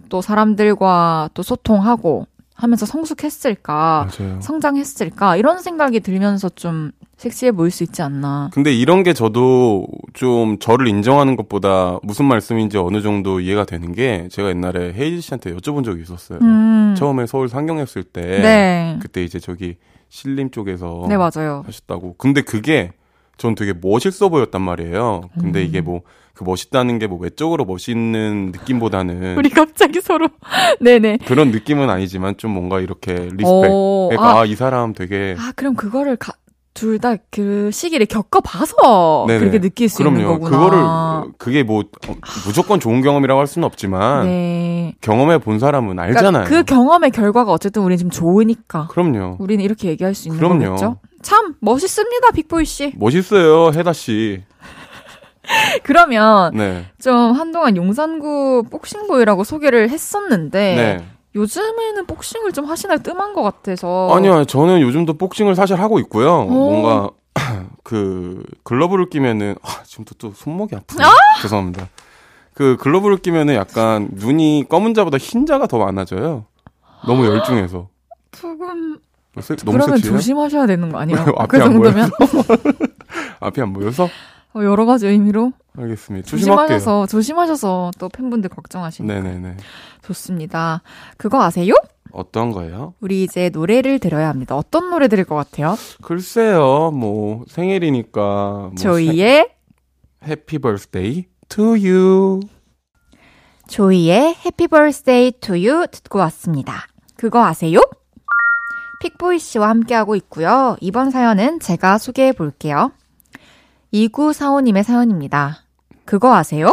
또 사람들과 또 소통하고 하면서 성숙했을까, 맞아요. 성장했을까 이런 생각이 들면서 좀 섹시해 보일 수 있지 않나. 근데 이런 게 저도 좀 저를 인정하는 것보다 무슨 말씀인지 어느 정도 이해가 되는 게 제가 옛날에 헤이즈 씨한테 여쭤본 적이 있었어요. 음. 처음에 서울 상경했을 때 네. 그때 이제 저기 신림 쪽에서 네, 맞아요. 하셨다고. 근데 그게 전 되게 멋있어 보였단 말이에요. 근데 음. 이게 뭐 그 멋있다는 게 뭐 외적으로 멋있는 느낌보다는 <laughs> 우리 갑자기 서로 <laughs> 네네. 그런 느낌은 아니지만 좀 뭔가 이렇게 respect. 오, 그러니까 아, 아, 이 사람 되게 아, 그럼 그거를 둘다그 시기를 겪어봐서 네네. 그렇게 느낄 수 그럼요. 있는 거구나. 그거를 그게 뭐 어, 무조건 좋은 경험이라고 할 수는 없지만 네. 경험해 본 사람은 그러니까 알잖아요. 그 경험의 결과가 어쨌든 우리는 지금 좋으니까. 그럼요. 우리는 이렇게 얘기할 수 있는 그럼요. 거겠죠? 참 멋있습니다, 빅보이 씨. 멋있어요, 혜다 씨. <laughs> 그러면 네. 좀 한동안 용산구 복싱보이라고 소개를 했었는데 네. 요즘에는 복싱을 좀 하시나요? 뜸한 것 같아서. 아니요, 저는 요즘도 복싱을 사실 하고 있고요. 오. 뭔가 <clears throat> 그 글러브를 끼면은 아, 지금도 또 손목이 아프네. 아! 죄송합니다. 그 글러브를 끼면은 약간 눈이 검은 자보다 흰 자가 더 많아져요. 너무 열중해서. 조금 세, 그러면 섹시해요? 조심하셔야 되는 거 아니에요? <laughs> 앞이 그 정도면? <laughs> 앞이 안 보여서? 어, 여러 가지 의미로. 알겠습니다. 조심하셔서 조심하셔서 또 팬분들 걱정하시니까. 네네네. 좋습니다. 그거 아세요? 어떤 거예요? 우리 이제 노래를 들어야 합니다. 어떤 노래 들을 것 같아요? 글쎄요, 뭐 생일이니까. 뭐 조이의 Happy birthday to you. 조이의 Happy birthday to you 듣고 왔습니다. 그거 아세요? 픽보이 씨와 함께하고 있고요. 이번 사연은 제가 소개해 볼게요. 2945님의 사연입니다. 그거 아세요?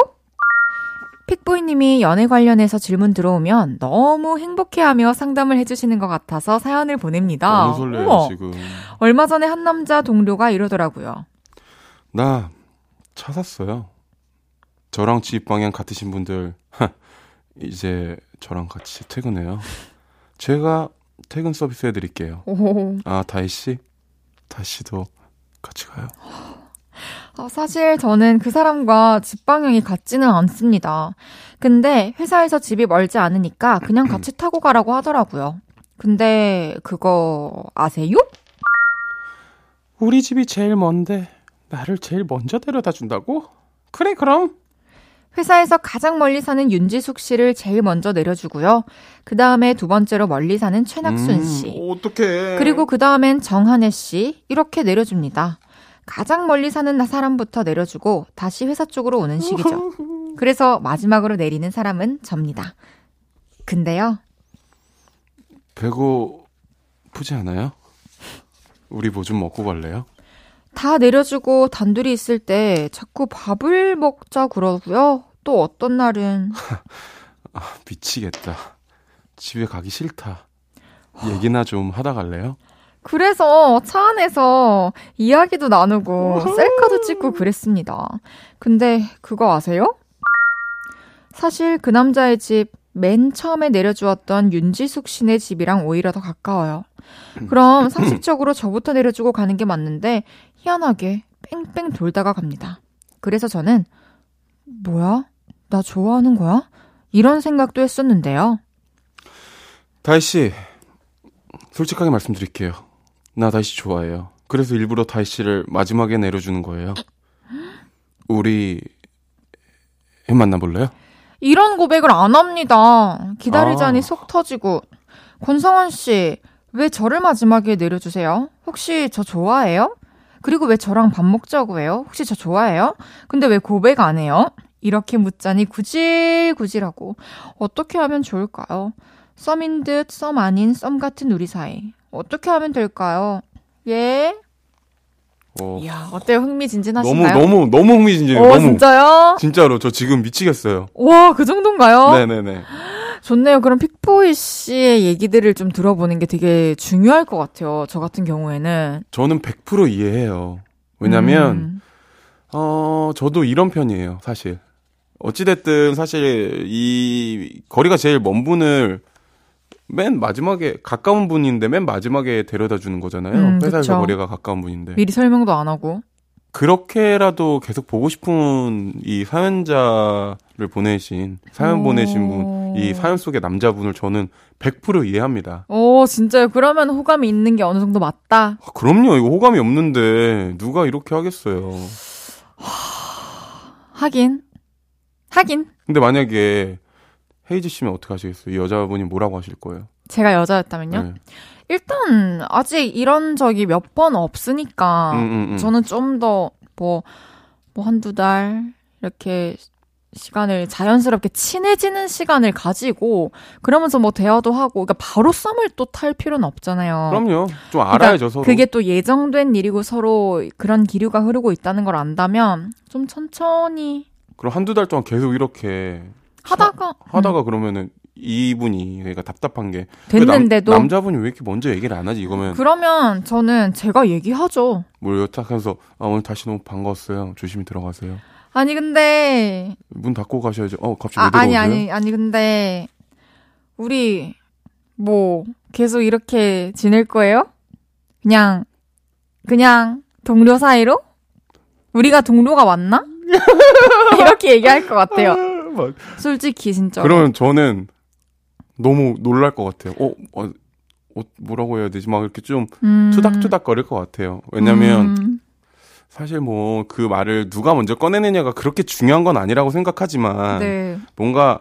픽보이님이 연애 관련해서 질문 들어오면 너무 행복해하며 상담을 해주시는 것 같아서 사연을 보냅니다. 너무 설레요, 어머. 지금. 얼마 전에 한 남자 동료가 이러더라고요. 나 차 샀어요. 저랑 집 방향 같으신 분들, <laughs> 이제 저랑 같이 퇴근해요. 제가 퇴근 서비스 해드릴게요. 아, 다희씨? 다희씨도 같이 가요. 어, 사실 저는 그 사람과 집 방향이 같지는 않습니다. 근데 회사에서 집이 멀지 않으니까 그냥 같이 <clears throat> 타고 가라고 하더라고요. 근데 그거 아세요? 우리 집이 제일 먼데 나를 제일 먼저 데려다 준다고? 그래 그럼. 회사에서 가장 멀리 사는 윤지숙 씨를 제일 먼저 내려주고요. 그 다음에 두 번째로 멀리 사는 최낙순 씨. 음, 어떡해. 그리고 그 다음엔 정한혜 씨. 이렇게 내려줍니다. 가장 멀리 사는 사람부터 내려주고 다시 회사 쪽으로 오는 식이죠. <laughs> 그래서 마지막으로 내리는 사람은 접니다. 근데요. 배고프지 않아요? 우리 뭐 좀 먹고 갈래요? 다 내려주고 단둘이 있을 때 자꾸 밥을 먹자 그러고요. 또 어떤 날은 <laughs> 아, 미치겠다. 집에 가기 싫다. 얘기나 좀 하다 갈래요? 그래서 차 안에서 이야기도 나누고 셀카도 찍고 그랬습니다. 근데 그거 아세요? 사실 그 남자의 집 맨 처음에 내려주었던 윤지숙 씨네 집이랑 오히려 더 가까워요. 그럼 <clears throat> 상식적으로 저부터 내려주고 가는 게 맞는데 희한하게 뺑뺑 돌다가 갑니다. 그래서 저는 뭐야? 나 좋아하는 거야? 이런 생각도 했었는데요. 다희 씨, 솔직하게 말씀드릴게요. 나 다시 좋아해요. 그래서 일부러 다희 씨를 마지막에 내려주는 거예요. 우리 만나볼래요? 이런 고백을 안 합니다. 기다리자니 아. 속 터지고. 권성원 씨, 왜 저를 마지막에 내려주세요? 혹시 저 좋아해요? 그리고 왜 저랑 밥 먹자고 해요? 혹시 저 좋아해요? 근데 왜 고백 안 해요? 이렇게 묻자니 구질구질하고 어떻게 하면 좋을까요? 썸인 듯 썸 아닌 썸 같은 우리 사이. 어떻게 하면 될까요? 예? 어. 이야, 어때요? 흥미진진하신가요? 너무, 너무, 너무 흥미진진해요. 오, 너무. 진짜요? 진짜로. 저 지금 미치겠어요. 와, 그 정도인가요? 네네네. 좋네요. 그럼 픽보이 씨의 얘기들을 좀 들어보는 게 되게 중요할 것 같아요. 저 같은 경우에는. 저는 100% 이해해요. 왜냐면, 음. 어, 저도 이런 편이에요, 사실. 어찌됐든 사실 이 거리가 제일 먼 분을 맨 마지막에 가까운 분인데 맨 마지막에 데려다 주는 거잖아요. 음, 회사에서 그쵸. 거리가 가까운 분인데. 미리 설명도 안 하고. 그렇게라도 계속 보고 싶은 이 사연자를 보내신 사연 오. 보내신 분 이 사연 속의 남자분을 저는 100% 이해합니다. 오 진짜요? 그러면 호감이 있는 게 어느 정도 맞다. 아, 그럼요. 이거 호감이 없는데 누가 이렇게 하겠어요. 하긴 하긴. 근데 만약에 헤이즈 씨면 어떻게 하시겠어요? 이 여자분이 뭐라고 하실 거예요? 제가 여자였다면요? 네. 일단 아직 이런 적이 몇 번 없으니까 음, 음, 음. 저는 좀 더 뭐 뭐 한두 달 이렇게 시간을 자연스럽게 친해지는 시간을 가지고 그러면서 뭐 대화도 하고 그러니까 바로 썸을 또 탈 필요는 없잖아요. 그럼요. 좀 알아야죠 그러니까 서로. 그게 또 예정된 일이고 서로 그런 기류가 흐르고 있다는 걸 안다면 좀 천천히 그럼 한두 달 동안 계속 이렇게 하다가 하, 다가 음. 그러면은 이분이 그러니까 답답한 게 됐는데도 남, 자분이 왜 이렇게 먼저 얘기를 안 하지 이거면 그러면 저는 제가 얘기하죠. 뭘요? 딱 해서 아 오늘 다시 너무 반가웠어요. 조심히 들어가세요. 아니 근데 문 닫고 가셔야죠. 어 갑자기 아, 아니 아니 아니 근데 우리 뭐, 계속 이렇게 지낼 거예요? 그냥, 그냥 동료 사이로? 우리가 동료가 맞나? <laughs> 이렇게 얘기할 것 같아요. 막 솔직히 진짜. 그러면 저는 너무 놀랄 것 같아요. 어, 어, 어, 뭐라고 해야 되지? 막 이렇게 좀 음. 투닥투닥 거릴 것 같아요. 왜냐면 음. 사실 뭐 그 말을 누가 먼저 꺼내느냐가 그렇게 중요한 건 아니라고 생각하지만 네. 뭔가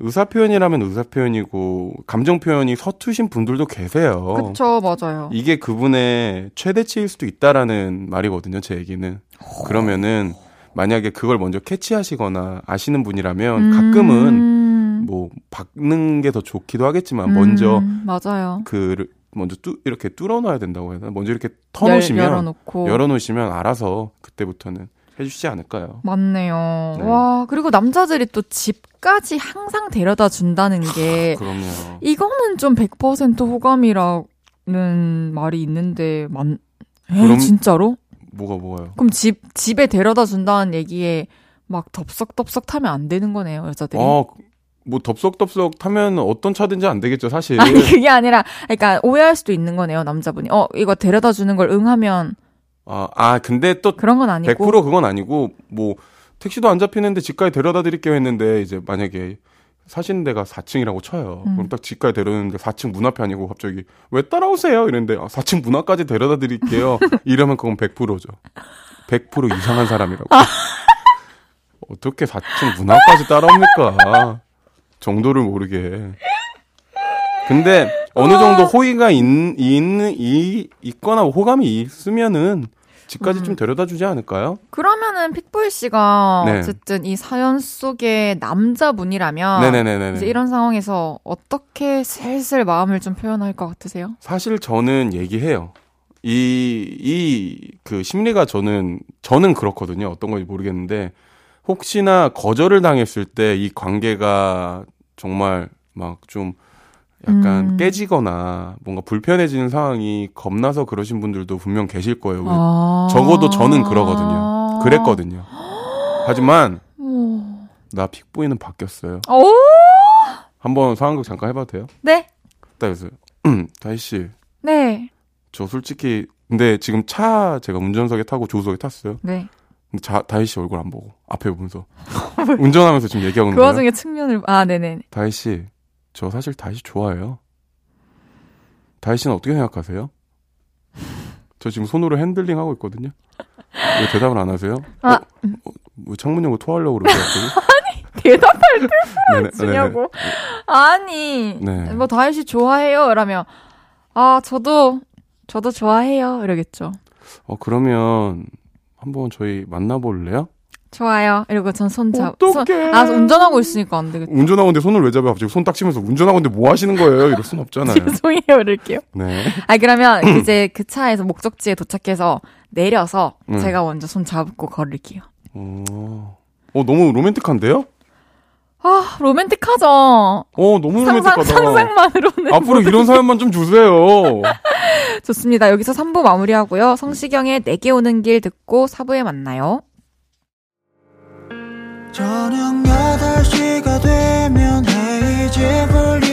의사 표현이라면 의사 표현이고 감정 표현이 서투신 분들도 계세요. 그쵸, 맞아요. 이게 그분의 최대치일 수도 있다라는 말이거든요. 제 얘기는. 그러면은 만약에 그걸 먼저 캐치하시거나 아시는 분이라면 가끔은 음. 뭐 박는 게 더 좋기도 하겠지만 먼저 음, 맞아요. 그 먼저 뚜, 이렇게 뚫어놔야 된다고 해야 되나? 먼저 이렇게 터 놓으시면 열, 열어놓고. 열어놓으시면 알아서 그때부터는 해주시지 않을까요? 맞네요. 네. 와, 그리고 남자들이 또 집까지 항상 데려다 준다는 게, 그럼요. 이거는 좀 100% 호감이라는 말이 있는데, 만, 에, 그럼- 진짜로? 뭐가 뭐가요? 그럼 집, 집에 데려다 준다는 얘기에 막 덥석덥석 타면 안 되는 거네요, 여자들이. 어, 뭐 덥석덥석 타면 어떤 차든지 안 되겠죠, 사실. 아니, 그게 아니라, 그러니까 오해할 수도 있는 거네요, 남자분이. 어, 이거 데려다 주는 걸 응하면 아, 아, 근데 또 그런 건 아니고. 100% 그건 아니고 뭐 택시도 안 잡히는데 집까지 데려다 드릴게요 했는데 이제 만약에 사시는 데가 4층이라고 쳐요. 음. 그럼 딱 집까지 데려오는데 4층 문 앞에 아니고 갑자기 왜 따라오세요? 이랬는데 아, 4층 문 앞까지 데려다 드릴게요. <laughs> 이러면 그건 100%죠. 100% 이상한 사람이라고. 어떻게 4층 문 앞까지 따라옵니까? 정도를 모르게. 근데 어느 정도 호의가 있, 있는 이 있거나 호감이 있으면은 집까지 음. 좀 데려다 주지 않을까요? 그러면은 픽보이 씨가 네. 어쨌든 이 사연 속의 남자분이라면 네네네네. 이제 이런 상황에서 어떻게 슬슬 마음을 좀 표현할 것 같으세요? 사실 저는 얘기해요. 이, 이, 그 심리가 저는, 저는 그렇거든요. 어떤 건지 모르겠는데, 혹시나 거절을 당했을 때 이 관계가 정말 막 좀 약간 음. 깨지거나 뭔가 불편해지는 상황이 겁나서 그러신 분들도 분명 계실 거예요. 아. 적어도 저는 그러거든요. 그랬거든요. <gasps> 하지만, 오. 나 픽보이는 바뀌었어요. 오. 한번 상황극 잠깐 해봐도 돼요? 네. 딱 그래서, <clears throat> 다희 씨, 네. 저 솔직히 근데 지금 차 제가 운전석에 타고 조수석에 탔어요. 네. 자, 다희 씨 얼굴 안 보고 앞에 보면서 <laughs> 운전하면서 지금 얘기하고 있는 그 거예요. 와중에 측면을 아, 네네. 다희 씨, 저 사실 다희 씨 좋아해요. 다희 씨는 어떻게 생각하세요? 저 지금 손으로 핸들링 하고 있거든요. 왜 대답을 안 하세요? 아. 어, 어, 뭐 창문 열고 토하려고 그러세요? <laughs> 대답할 네네, 주냐고. 아니. 네. 뭐 다혜 씨 좋아해요. 이러면 아, 저도 저도 좋아해요. 이러겠죠. 어 그러면 한번 저희 만나볼래요? 좋아요. 이러고 전 손 잡. 손. 아, 운전하고 있으니까 안 되겠죠. 운전하고 있는데 손을 왜 잡아요? 갑자기 손 딱 치면서 운전하고 있는데 뭐 하시는 거예요? 이럴 순 없잖아요. <laughs> 죄송해요. 이럴게요. 네. 아, 그러면 <clears throat> 이제 그 차에서 목적지에 도착해서 내려서 음. 제가 먼저 손 잡고 걸을게요. 어, 어 너무 로맨틱한데요? 아, 로맨틱하죠? 어, 너무 상상, 로맨틱하다. 상상만으로는. 앞으로 이런 사연만 좀 주세요. <laughs> 좋습니다. 여기서 3부 마무리하고요. 성시경의 내게 오는 길 듣고 4부에 만나요. 저녁 8시가 되면 헤이즈 볼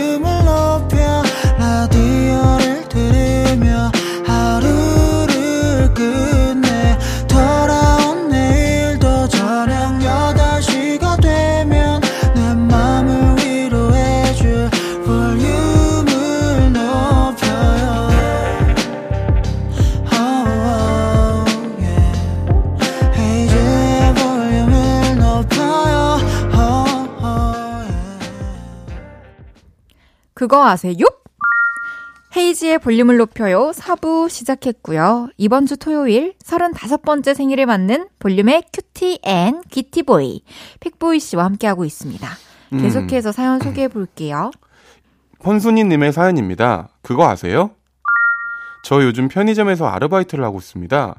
그거 아세요? 헤이즈의 볼륨을 높여요. 4부 시작했고요. 이번 주 토요일 35번째 생일을 맞는 볼륨의 cutie and 귀티 boy 픽보이 씨와 함께하고 있습니다. 음. 계속해서 사연 소개해 볼게요. 헌순이님의 사연입니다. 그거 아세요? 저 요즘 편의점에서 아르바이트를 하고 있습니다.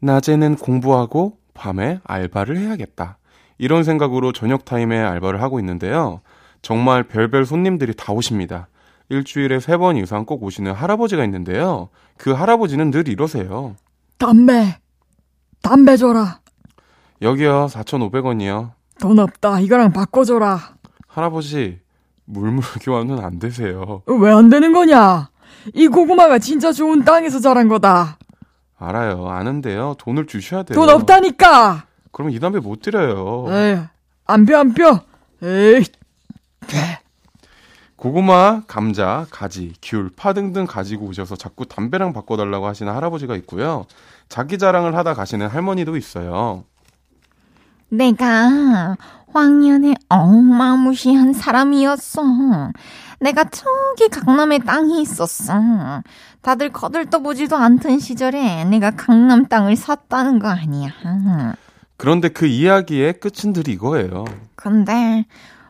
낮에는 공부하고 밤에 알바를 해야겠다. 이런 생각으로 저녁 타임에 알바를 하고 있는데요. 정말 별별 손님들이 다 오십니다. 일주일에 세 번 이상 꼭 오시는 할아버지가 있는데요. 그 할아버지는 늘 이러세요. 담배, 담배 줘라. 여기요, 4,500원이요. 돈 없다. 이거랑 바꿔줘라. 할아버지, 물물 교환은 안 되세요. 왜 안 되는 거냐? 이 고구마가 진짜 좋은 땅에서 자란 거다. 알아요. 아는데요. 돈을 주셔야 돼요. 돈 없다니까. 그러면 이 담배 못 드려요. 에이, 안 뼈, 안 뼈. 에이, 고구마, 감자, 가지, 귤, 파 등등 가지고 오셔서 자꾸 담배랑 바꿔달라고 하시는 할아버지가 있고요. 자기 자랑을 하다 가시는 할머니도 있어요. 내가 황년에 어마무시한 사람이었어. 내가 저기 강남에 땅이 있었어. 다들 거들떠보지도 않던 시절에 내가 강남 땅을 샀다는 거 아니야. 그런데 그 이야기의 끝은 늘 이거예요. 근데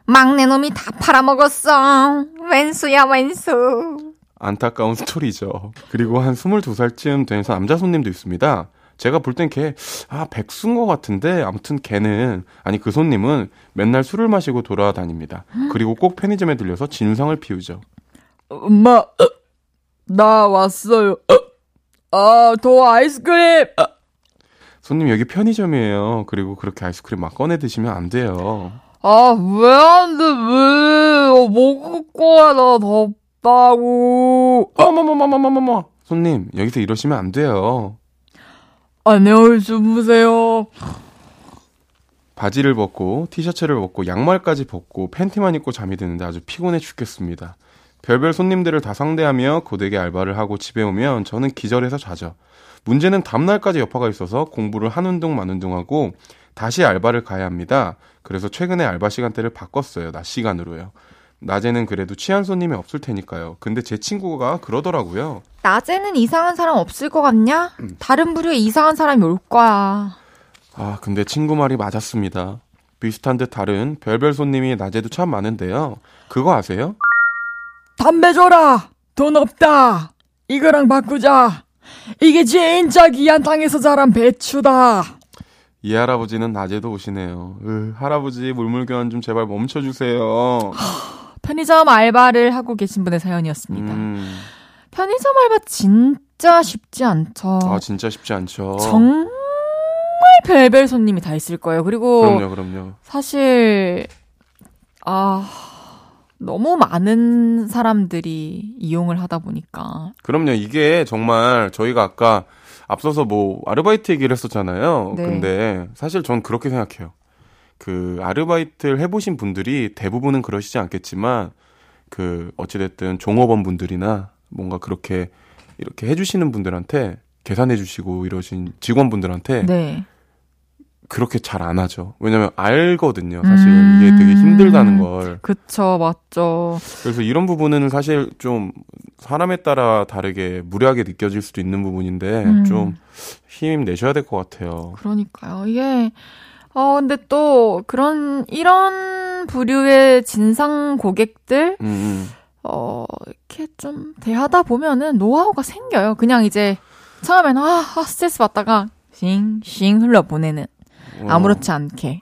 막내 놈이 다 팔아먹었어. 왼수야 왼수. 안타까운 스토리죠. 그리고 한 22살쯤 된 남자 손님도 있습니다. 제가 볼 땐 걔, 아, 백수인 것 같은데, 아무튼 걔는, 아니, 그 손님은 맨날 술을 마시고 돌아다닙니다. 그리고 꼭 편의점에 들려서 진상을 피우죠. 엄마, 어, 나 왔어요. 어, 아, 더 아이스크림. 어. 손님, 여기 편의점이에요. 그리고 그렇게 아이스크림 막 꺼내 드시면 안 돼요. 아, 왜 안 돼, 왜? 어, 먹을 거야, 나 덥다고. 어머머머머머머머! 손님, 여기서 이러시면 안 돼요. 안녕히 주무세요. 바지를 벗고 티셔츠를 벗고 양말까지 벗고 팬티만 입고 잠이 드는데 아주 피곤해 죽겠습니다. 별별 손님들을 다 상대하며 고되게 알바를 하고 집에 오면 저는 기절해서 자죠. 문제는 다음날까지 여파가 있어서 공부를 하는 둥 마는 둥 하고 다시 알바를 가야 합니다. 그래서 최근에 알바 시간대를 바꿨어요. 낮 시간으로요. 낮에는 그래도 취한 손님이 없을 테니까요. 근데 제 친구가 그러더라고요. 낮에는 이상한 사람 없을 것 같냐? 다른 부류에 이상한 사람이 올 거야. 아, 근데 친구 말이 맞았습니다. 비슷한 듯 다른 별별 손님이 낮에도 참 많은데요. 그거 아세요? 담배 줘라. 돈 없다. 이거랑 바꾸자. 이게 진짜 귀한 땅에서 자란 배추다. 이 할아버지는 낮에도 오시네요. 으, 할아버지 물물교환 좀 제발 멈춰주세요. <gasps> 편의점 알바를 하고 계신 분의 사연이었습니다. 음, 편의점 알바 진짜 쉽지 않죠. 아 진짜 쉽지 않죠. 정말 별별 손님이 다 있을 거예요. 그리고 그럼요, 그럼요. 사실 아 너무 많은 사람들이 이용을 하다 보니까 그럼요. 이게 정말 저희가 아까 앞서서 뭐 아르바이트 얘기를 했었잖아요. 네. 근데 사실 전 그렇게 생각해요. 그 아르바이트를 해보신 분들이 대부분은 그러시지 않겠지만 그 어찌됐든 종업원 분들이나 뭔가 그렇게 이렇게 해주시는 분들한테 계산해주시고 이러신 직원분들한테 네. 그렇게 잘 안 하죠. 왜냐면 알거든요. 사실 음. 이게 되게 힘들다는 걸. 그쵸 맞죠. 그래서 이런 부분은 사실 좀 사람에 따라 다르게 무례하게 느껴질 수도 있는 부분인데 음. 좀 힘 내셔야 될 것 같아요. 그러니까요. 이게 어 근데 또 그런 이런 부류의 진상 고객들 음, 음. 어 이렇게 좀 대하다 보면은 노하우가 생겨요. 그냥 이제 처음에는 아, 아 스트레스 받다가 싱 싱 흘러 보내는 어. 아무렇지 않게.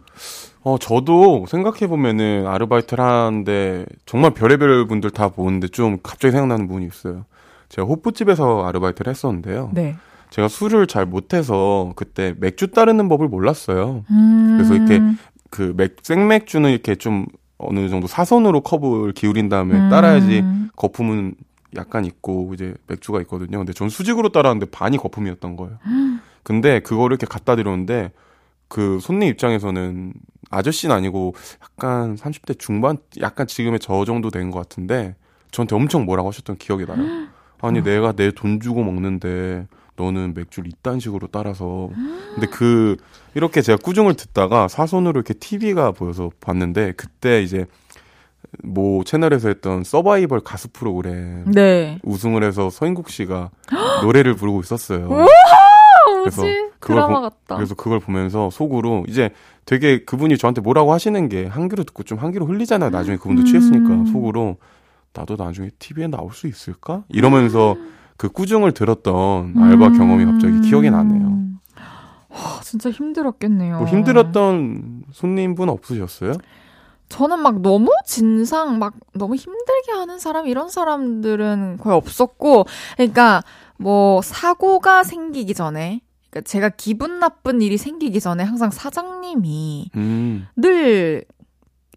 어, 저도 생각해보면은 아르바이트를 하는데 정말 별의별 분들 다 보는데 좀 갑자기 생각나는 부분이 있어요. 제가 호프집에서 아르바이트를 했었는데요. 네. 제가 술을 잘 못해서 그때 맥주 따르는 법을 몰랐어요. 음. 그래서 이렇게 그 맥, 생맥주는 이렇게 좀 어느 정도 사선으로 컵을 기울인 다음에 음. 따라야지 거품은 약간 있고 이제 맥주가 있거든요. 근데 전 수직으로 따랐는데 반이 거품이었던 거예요. 근데 그거를 이렇게 갖다 드렸는데 그 손님 입장에서는 아저씨는 아니고 약간 30대 중반 약간 지금의 저 정도 된 것 같은데 저한테 엄청 뭐라고 하셨던 기억이 나요. <gasps> 아니 내가 내 돈 주고 먹는데 너는 맥주를 이딴 식으로 따라서 근데 그 이렇게 제가 꾸중을 듣다가 사선으로 이렇게 TV가 보여서 봤는데 그때 이제 뭐 채널에서 했던 서바이벌 가수 프로그램 네. 우승을 해서 서인국 씨가 <gasps> 노래를 부르고 있었어요. 그래서? 그걸 드라마 보- 같다. 그래서 그걸 보면서 속으로 이제 되게 그분이 저한테 뭐라고 하시는 게 한 귀로 듣고 좀 한 귀로 흘리잖아요. 나중에 그분도 취했으니까 음. 속으로 나도 나중에 TV에 나올 수 있을까? 이러면서 그 꾸중을 들었던 알바 음. 경험이 갑자기 기억이 나네요. 와, 진짜 힘들었겠네요. 뭐 힘들었던 손님분 없으셨어요? 저는 막 너무 진상, 막 너무 힘들게 하는 사람, 이런 사람들은 거의 없었고, 그러니까 뭐 사고가 생기기 전에, 그러니까 제가 기분 나쁜 일이 생기기 전에 항상 사장님이 음, 늘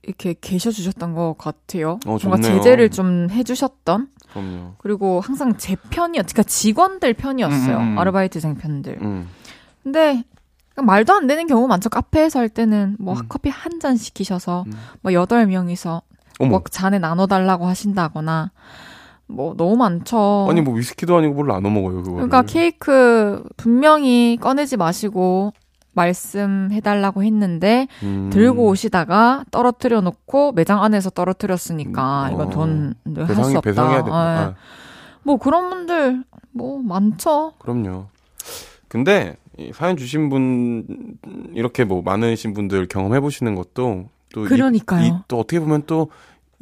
이렇게 계셔 주셨던 것 같아요. 어, 뭔가. 제재를 좀 해주셨던 그럼요. 그리고 항상 제 편이었, 그러니까 직원들 편이었어요. 음, 음, 음. 아르바이트생 편들. 음. 근데 그러니까 말도 안 되는 경우 많죠. 카페에서 할 때는 뭐 음. 커피 한 잔 시키셔서 음. 뭐 여덟 명이서. 뭐 잔에 나눠 달라고 하신다거나 뭐 너무 많죠. 아니 뭐 위스키도 아니고 뭘 나눠 먹어요 그거. 그러니까 케이크 분명히 꺼내지 마시고 말씀해달라고 했는데 음. 들고 오시다가 떨어뜨려 놓고 매장 안에서 떨어뜨렸으니까 음, 이건 어. 돈을 할수 배상이 없다. 배상해야 된다. 예. 아, 뭐 그런 분들 뭐 많죠. 그럼요. 근데 이 사연 주신 분 이렇게 뭐 많으신 분들 경험해 보시는 것도 또 이- 그러니까요. 이, 또 어떻게 보면 또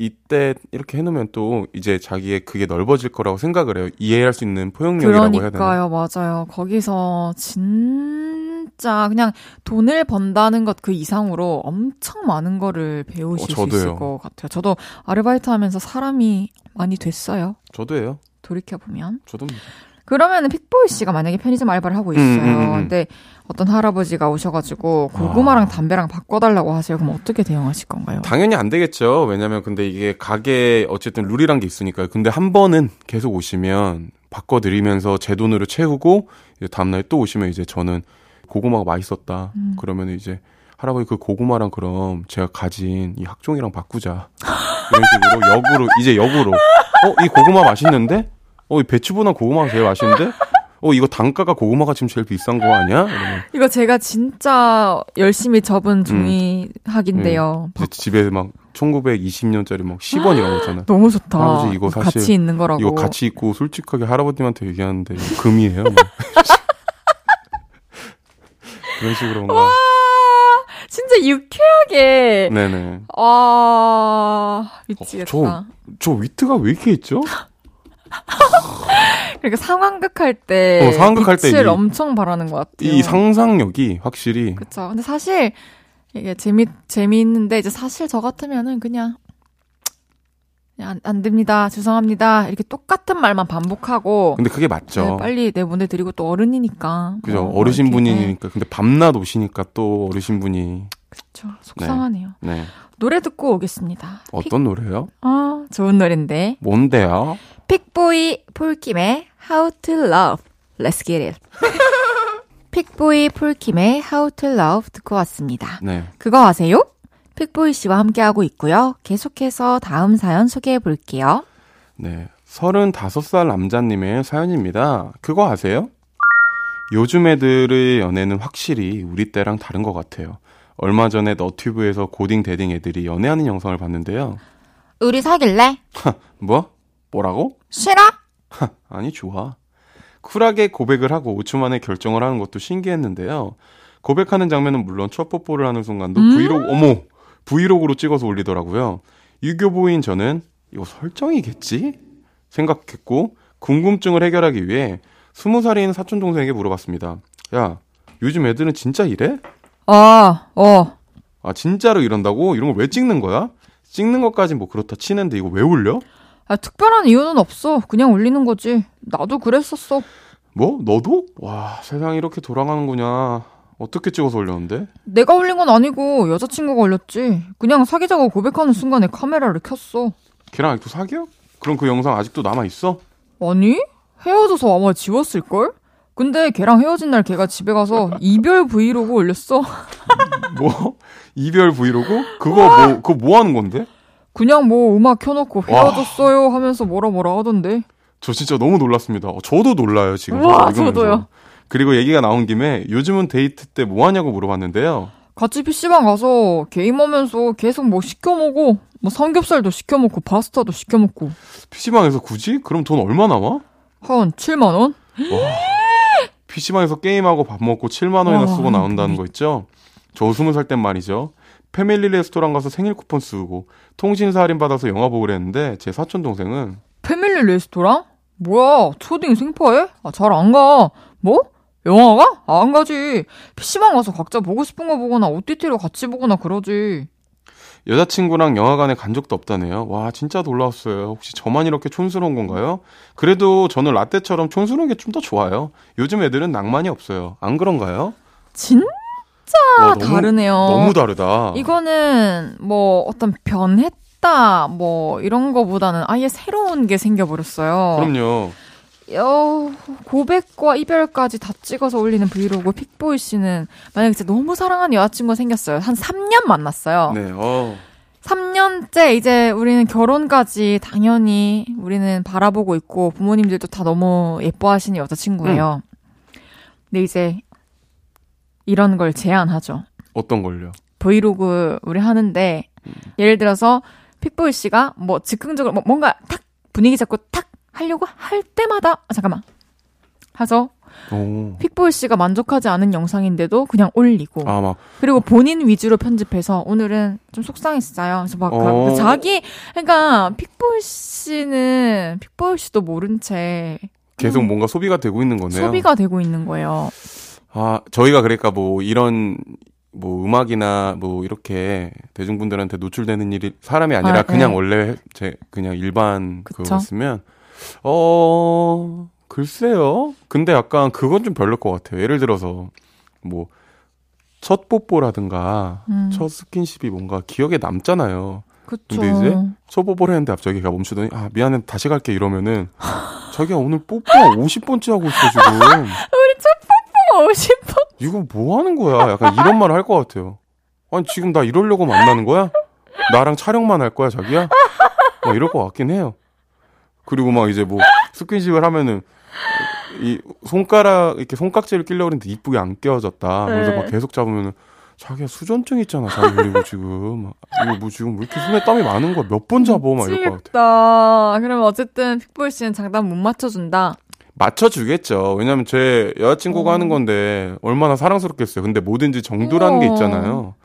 이때 이렇게 해놓으면 또 이제 자기의 그게 넓어질 거라고 생각을 해요. 이해할 수 있는 포용력이라고 해야 되나? 그러니까요, 맞아요. 거기서 진짜 그냥 돈을 번다는 것 그 이상으로 엄청 많은 거를 배우실 어, 수. 있을 것 같아요. 저도 아르바이트 하면서 사람이 많이 됐어요. 저도예요. 돌이켜 보면. 저도 그러면은 픽보이 씨가 만약에 편의점 알바를 하고 있어요. 음, 음, 음. 근데 어떤 할아버지가 오셔가지고 고구마랑 아. 담배랑 바꿔달라고 하세요. 그럼 어떻게 대응하실 건가요? 당연히 안 되겠죠. 왜냐면 근데 이게 가게 어쨌든 룰이란 게 있으니까요. 근데 한 번은 계속 오시면 바꿔드리면서 제 돈으로 채우고 이제 다음날 또 오시면 이제 저는 고구마가 맛있었다. 음. 그러면 이제 할아버지 그 고구마랑 그럼 제가 가진 이 학종이랑 바꾸자. 이런 식으로 역으로 이제 역으로 어 이 고구마 맛있는데 어 이 배추보다 고구마가 제일 맛있는데 어 이거 단가가 고구마가 지금 제일 비싼 거 아니야? 이러면 이거 제가 진짜 열심히 접은 종이 학인데요. 이제 집에 막 1920년짜리 막 10원 이런 거 있잖아요. 너무 좋다. 할아버지 이거 사실 같이 있는 거라고. 이거 같이 있고 솔직하게 할아버님한테 얘기하는데 금이에요. 뭐. <laughs> 그런 식으로 뭔가. 와, 진짜 유쾌하게. 네네. 와, 미치겠다. 저- 저 위트가 왜 이렇게 있죠? 그러니까 상황극 할 때. 어, 상황극 할때 빛을 이- 엄청 바라는 것 같아요. 이 상상력이 확실히 그쵸. 근데 사실, 이게 재미, 재미있는데, 이제 사실 저 같으면은 그냥, 안, 안 됩니다. 죄송합니다. 이렇게 똑같은 말만 반복하고. 근데 그게 맞죠. 네, 빨리 내보내드리고 또 어른이니까. 그죠. 뭐 어르신 이렇게, 네, 분이니까. 근데 밤낮 오시니까 또 어르신 분이. 그쵸. 속상하네요. 네. 노래 듣고 오겠습니다. 어떤 노래요? 아, 좋은 노래인데. 뭔데요? 픽보이 폴킴의 How to Love. Let's get it. <laughs> 픽보이 폴킴의 How to Love 듣고 왔습니다. 네. 그거 아세요? 픽보이 씨와 함께하고 있고요. 계속해서 다음 사연 소개해 볼게요. 네. 35살 남자님의 사연입니다. 그거 아세요? 요즘 애들의 연애는 확실히 우리 때랑 다른 것 같아요. 얼마 전에 너튜브에서 고딩 데딩 애들이 연애하는 영상을 봤는데요. 우리 사귈래? <laughs> 뭐? 뭐라고? 싫어? 아니, 좋아. 쿨하게 고백을 하고 5초 만에 결정을 하는 것도 신기했는데요. 고백하는 장면은 물론 첫 뽀뽀를 하는 순간도 브이로그, 어머! 브이로그로 찍어서 올리더라고요. 유교보인 저는 이거 설정이겠지? 생각했고, 궁금증을 해결하기 위해 20살인 사촌동생에게 물어봤습니다. 야, 요즘 애들은 진짜 이래? 아, 어. 아, 진짜로 이런다고? 이런 걸 왜 찍는 거야? 찍는 것까진 뭐 그렇다 치는데 이거 왜 올려? 아, 특별한 이유는 없어. 그냥 올리는 거지. 나도 그랬었어. 뭐? 너도? 와, 세상이 이렇게 돌아가는구나. 어떻게 찍어서 올렸는데? 내가 올린 건 아니고 여자친구가 올렸지. 그냥 사귀자고 고백하는 순간에 카메라를 켰어. 걔랑 아직도 사겨? 그럼 그 영상 아직도 남아있어? 아니? 헤어져서 아마 지웠을걸? 근데 걔랑 헤어진 날 걔가 집에 가서 이별 브이로그 올렸어. <laughs> 뭐? 이별 브이로그? 그거 뭐, 그거 뭐 하는 건데? 그냥 뭐 음악 켜놓고 헤어졌어요 하면서 뭐라 뭐라 하던데. 저 진짜 너무 놀랐습니다. 어, 저도 놀라요, 지금. 읽으면서. 저도요. 그리고 얘기가 나온 김에 요즘은 데이트 때 뭐 하냐고 물어봤는데요. 같이 PC방 가서 게임하면서 계속 뭐 시켜먹고, 뭐 삼겹살도 시켜먹고, 파스타도 시켜먹고. PC방에서 굳이? 그럼 돈 얼마 나와? 한 7만원? PC방에서 게임하고 밥 먹고 7만 원이나 와, 쓰고 나온다는 거 있죠? 저 20살 땐 말이죠. 패밀리 레스토랑 가서 생일 쿠폰 쓰고 통신사 할인 받아서 영화 보고 그랬는데 제 사촌 동생은 패밀리 레스토랑? 뭐야, 초딩 생파해? 아, 잘 안 가. 뭐? 영화가? 아, 안 가지. PC방 가서 각자 보고 싶은 거 보거나 OTT로 같이 보거나 그러지. 여자친구랑 영화관에 간 적도 없다네요. 와 진짜 놀라웠어요. 혹시 저만 이렇게 촌스러운 건가요? 그래도 저는 라떼처럼 촌스러운 게 좀 더 좋아요. 요즘 애들은 낭만이 없어요. 안 그런가요? 진짜 와, 너무, 다르네요. 너무 다르다. 이거는 뭐 어떤 변했다 뭐 이런 거보다는 아예 새로운 게 생겨버렸어요. 그럼요. 어, 고백과 이별까지 다 찍어서 올리는 브이로그 픽보이 씨는 만약에 진짜 너무 사랑하는 여자친구가 생겼어요. 한 3년 만났어요. 네, 어. 3년째 이제 우리는 결혼까지 당연히 우리는 바라보고 있고 부모님들도 다 너무 예뻐하시는 여자친구예요. 근데 이제 이런 걸 제안하죠. 어떤 걸요? 브이로그 우리 하는데 예를 들어서 픽보이 씨가 뭐 즉흥적으로 뭐 뭔가 탁 분위기 잡고 탁 하려고 할 때마다 아, 잠깐만 오. 픽보이 씨가 만족하지 않은 영상인데도 그냥 올리고 아, 막, 그리고 본인 위주로 편집해서 오늘은 좀 속상했어요. 그래서 막 어. 그 자기 그러니까 픽보이 씨는 픽보이 씨도 모른 채 계속 뭔가 소비가 되고 있는 거네요. 소비가 되고 있는 거예요. 아, 저희가 그러니까 뭐 이런 뭐 음악이나 뭐 이렇게 대중분들한테 노출되는 일이 사람이 아니라 아, 그냥 네. 원래 제 그냥 일반 그쵸. 그거였으면 어 글쎄요. 근데 약간 그건 좀 별로일 것 같아요. 예를 들어서 뭐 첫 뽀뽀라든가 음. 첫 스킨십이 뭔가 기억에 남잖아요. 그쵸. 근데 이제 첫 뽀뽀를 했는데 갑자기 걔가 멈추더니 아 미안해 다시 갈게 이러면은 <laughs> 자기가 오늘 뽀뽀 50번째 하고 있어 지금. <laughs> 어, 50번. 이거 뭐 하는 거야? 약간 이런 말을 할것 같아요. 아니, 지금 나 이러려고 만나는 거야? 나랑 촬영만 할 거야, 자기야? 막 이럴 것 같긴 해요. 그리고 막 이제 뭐 스킨십을 하면은 이 손가락 이렇게 손깍지를 끼려고 했는데 이쁘게 안 껴졌다. 그래서 네. 막 계속 잡으면은 자기야 수전증 있잖아, 자기 그리고 지금 막 이거 뭐 지금 왜 이렇게 손에 땀이 많은 거야? 몇 번 잡어 막 이럴 것 같아. 그러면 어쨌든 픽보이 씨는 장단 못 맞춰준다. 맞춰주겠죠. 왜냐면 제 여자친구가 어. 하는 건데 얼마나 사랑스럽겠어요. 근데 뭐든지 정도라는 게 어. 있잖아요.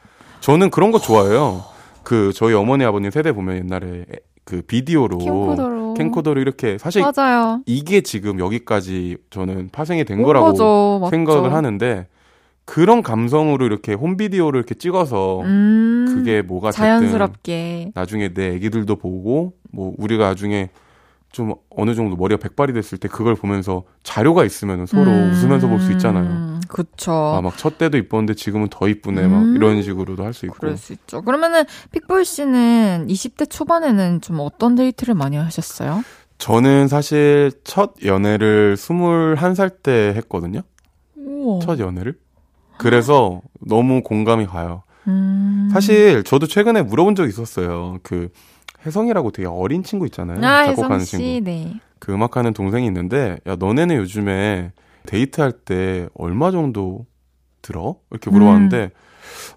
저는 그런 거 좋아해요. 그 저희 어머니 아버님 세대 보면 옛날에 그 비디오로 캠코더로. 캠코더로 이렇게 사실 맞아요. 이게 지금 여기까지 저는 파생이 된온 거라고 거죠. 맞죠. 생각을 하는데 그런 감성으로 이렇게 홈비디오를 이렇게 찍어서 음, 그게 뭐가 자연스럽게. 나중에 내 애기들도 보고 뭐 우리가 나중에 좀 어느 정도 머리가 백발이 됐을 때 그걸 보면서 자료가 있으면 서로 음, 웃으면서 볼 수 있잖아요. 그쵸. 아 막 첫 때도 이뻤는데 지금은 더 이쁘네 막 음. 이런 식으로도 할 수 있고. 그럴 수 있죠. 그러면은 픽보이 씨는 20대 초반에는 좀 어떤 데이트를 많이 하셨어요? 저는 사실 첫 연애를 21살 때 했거든요. 우와. 첫 연애를. 그래서 너무 공감이 가요. 음. 사실 저도 최근에 물어본 적이 있었어요. 그 혜성이라고 되게 어린 친구 있잖아요. 아, 작곡하는 혜성 씨, 친구. 네. 그 음악하는 동생이 있는데 야 너네는 요즘에 데이트할 때 얼마 정도 들어? 이렇게 물어봤는데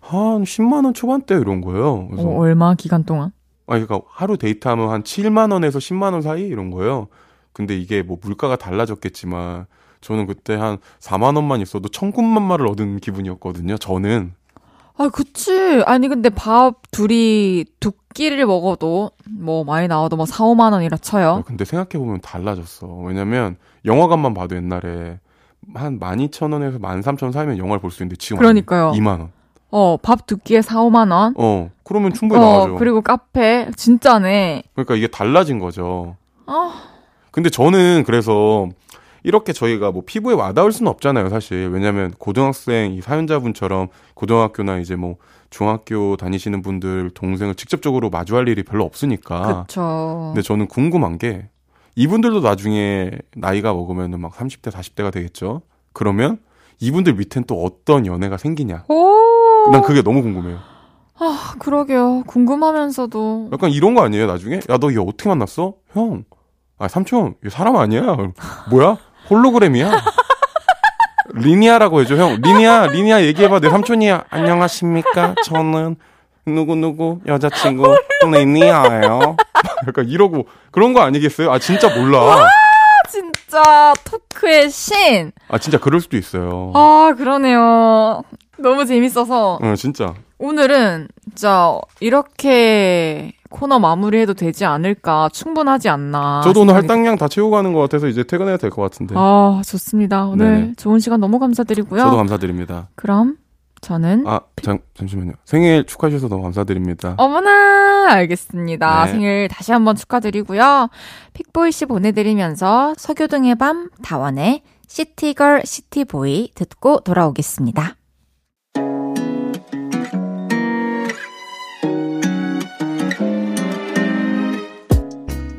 한 10만 원 초반대 이런 거예요. 그래서 어, 얼마 기간 동안? 아니 그러니까 하루 데이트하면 한 7만 원에서 10만 원 사이 이런 거예요. 근데 이게 뭐 물가가 달라졌겠지만 저는 그때 한 4만 원만 있어도 천군만 말을 얻은 기분이었거든요. 저는 아, 그치. 아니, 근데 밥 둘이 두 끼를 먹어도 뭐 많이 나와도 뭐 4, 5만 원이라 쳐요. 근데 생각해 보면 달라졌어. 왜냐면 영화관만 봐도 옛날에 한 12,000원에서 13,000원 사이면 영화를 볼 수 있는데 지금 그러니까요. 2만 원. 어, 밥 두 끼에 4, 5만 원. 어, 그러면 충분히 어, 나가죠. 그리고 카페. 진짜네. 그러니까 이게 달라진 거죠. 아. 근데 저는 그래서 이렇게 저희가 뭐 피부에 와닿을 수는 없잖아요, 사실. 왜냐면 고등학생 이 사연자분처럼 고등학교나 이제 뭐 중학교 다니시는 분들 동생을 직접적으로 마주할 일이 별로 없으니까. 그쵸. 근데 저는 궁금한 게 이분들도 나중에 나이가 먹으면은 막 30대, 40대가 되겠죠. 그러면 이분들 밑엔 또 어떤 연애가 생기냐. 오. 난 그게 너무 궁금해요. 아, 그러게요. 궁금하면서도. 약간 이런 거 아니에요, 나중에? 야, 너 얘 어떻게 만났어? 형. 아, 삼촌, 얘 사람 아니야. 뭐야? 홀로그램이야? 리니아라고 해줘, 형. 리니아, 리니아 얘기해봐. 내 삼촌이야. 안녕하십니까? 저는 누구 누구 여자친구 리니아예요. 약간 이러고 그런 거 아니겠어요? 아, 진짜 몰라. 진짜 토크의 신. 아, 진짜 그럴 수도 있어요. 아, 그러네요. 너무 재밌어서 어, 진짜. 오늘은 진짜 이렇게 코너 마무리해도 되지 않을까 충분하지 않나. 저도 오늘 할당량 다 채우고 가는 것 같아서 이제 퇴근해야 될 것 같은데. 아, 좋습니다. 오늘 네네. 좋은 시간 너무 감사드리고요. 저도 감사드립니다. 그럼 저는 아, 잠, 잠시만요. 생일 축하해 주셔서 너무 감사드립니다. 어머나 알겠습니다. 네. 생일 다시 한번 축하드리고요. 픽보이 씨 보내드리면서 서교등의 밤 다원의 시티걸 시티보이 듣고 돌아오겠습니다.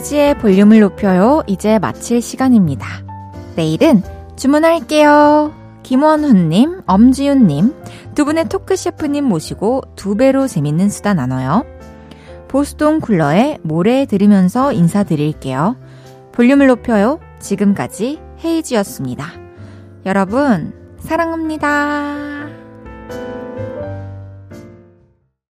헤이지의 볼륨을 높여요. 이제 마칠 시간입니다. 내일은 주문할게요. 김원훈님, 엄지윤님, 두 분의 토크 셰프님 모시고 두 배로 재밌는 수다 나눠요. 보스톤 쿨러의 모래 들으면서 인사드릴게요. 볼륨을 높여요. 지금까지 헤이지였습니다. 여러분, 사랑합니다.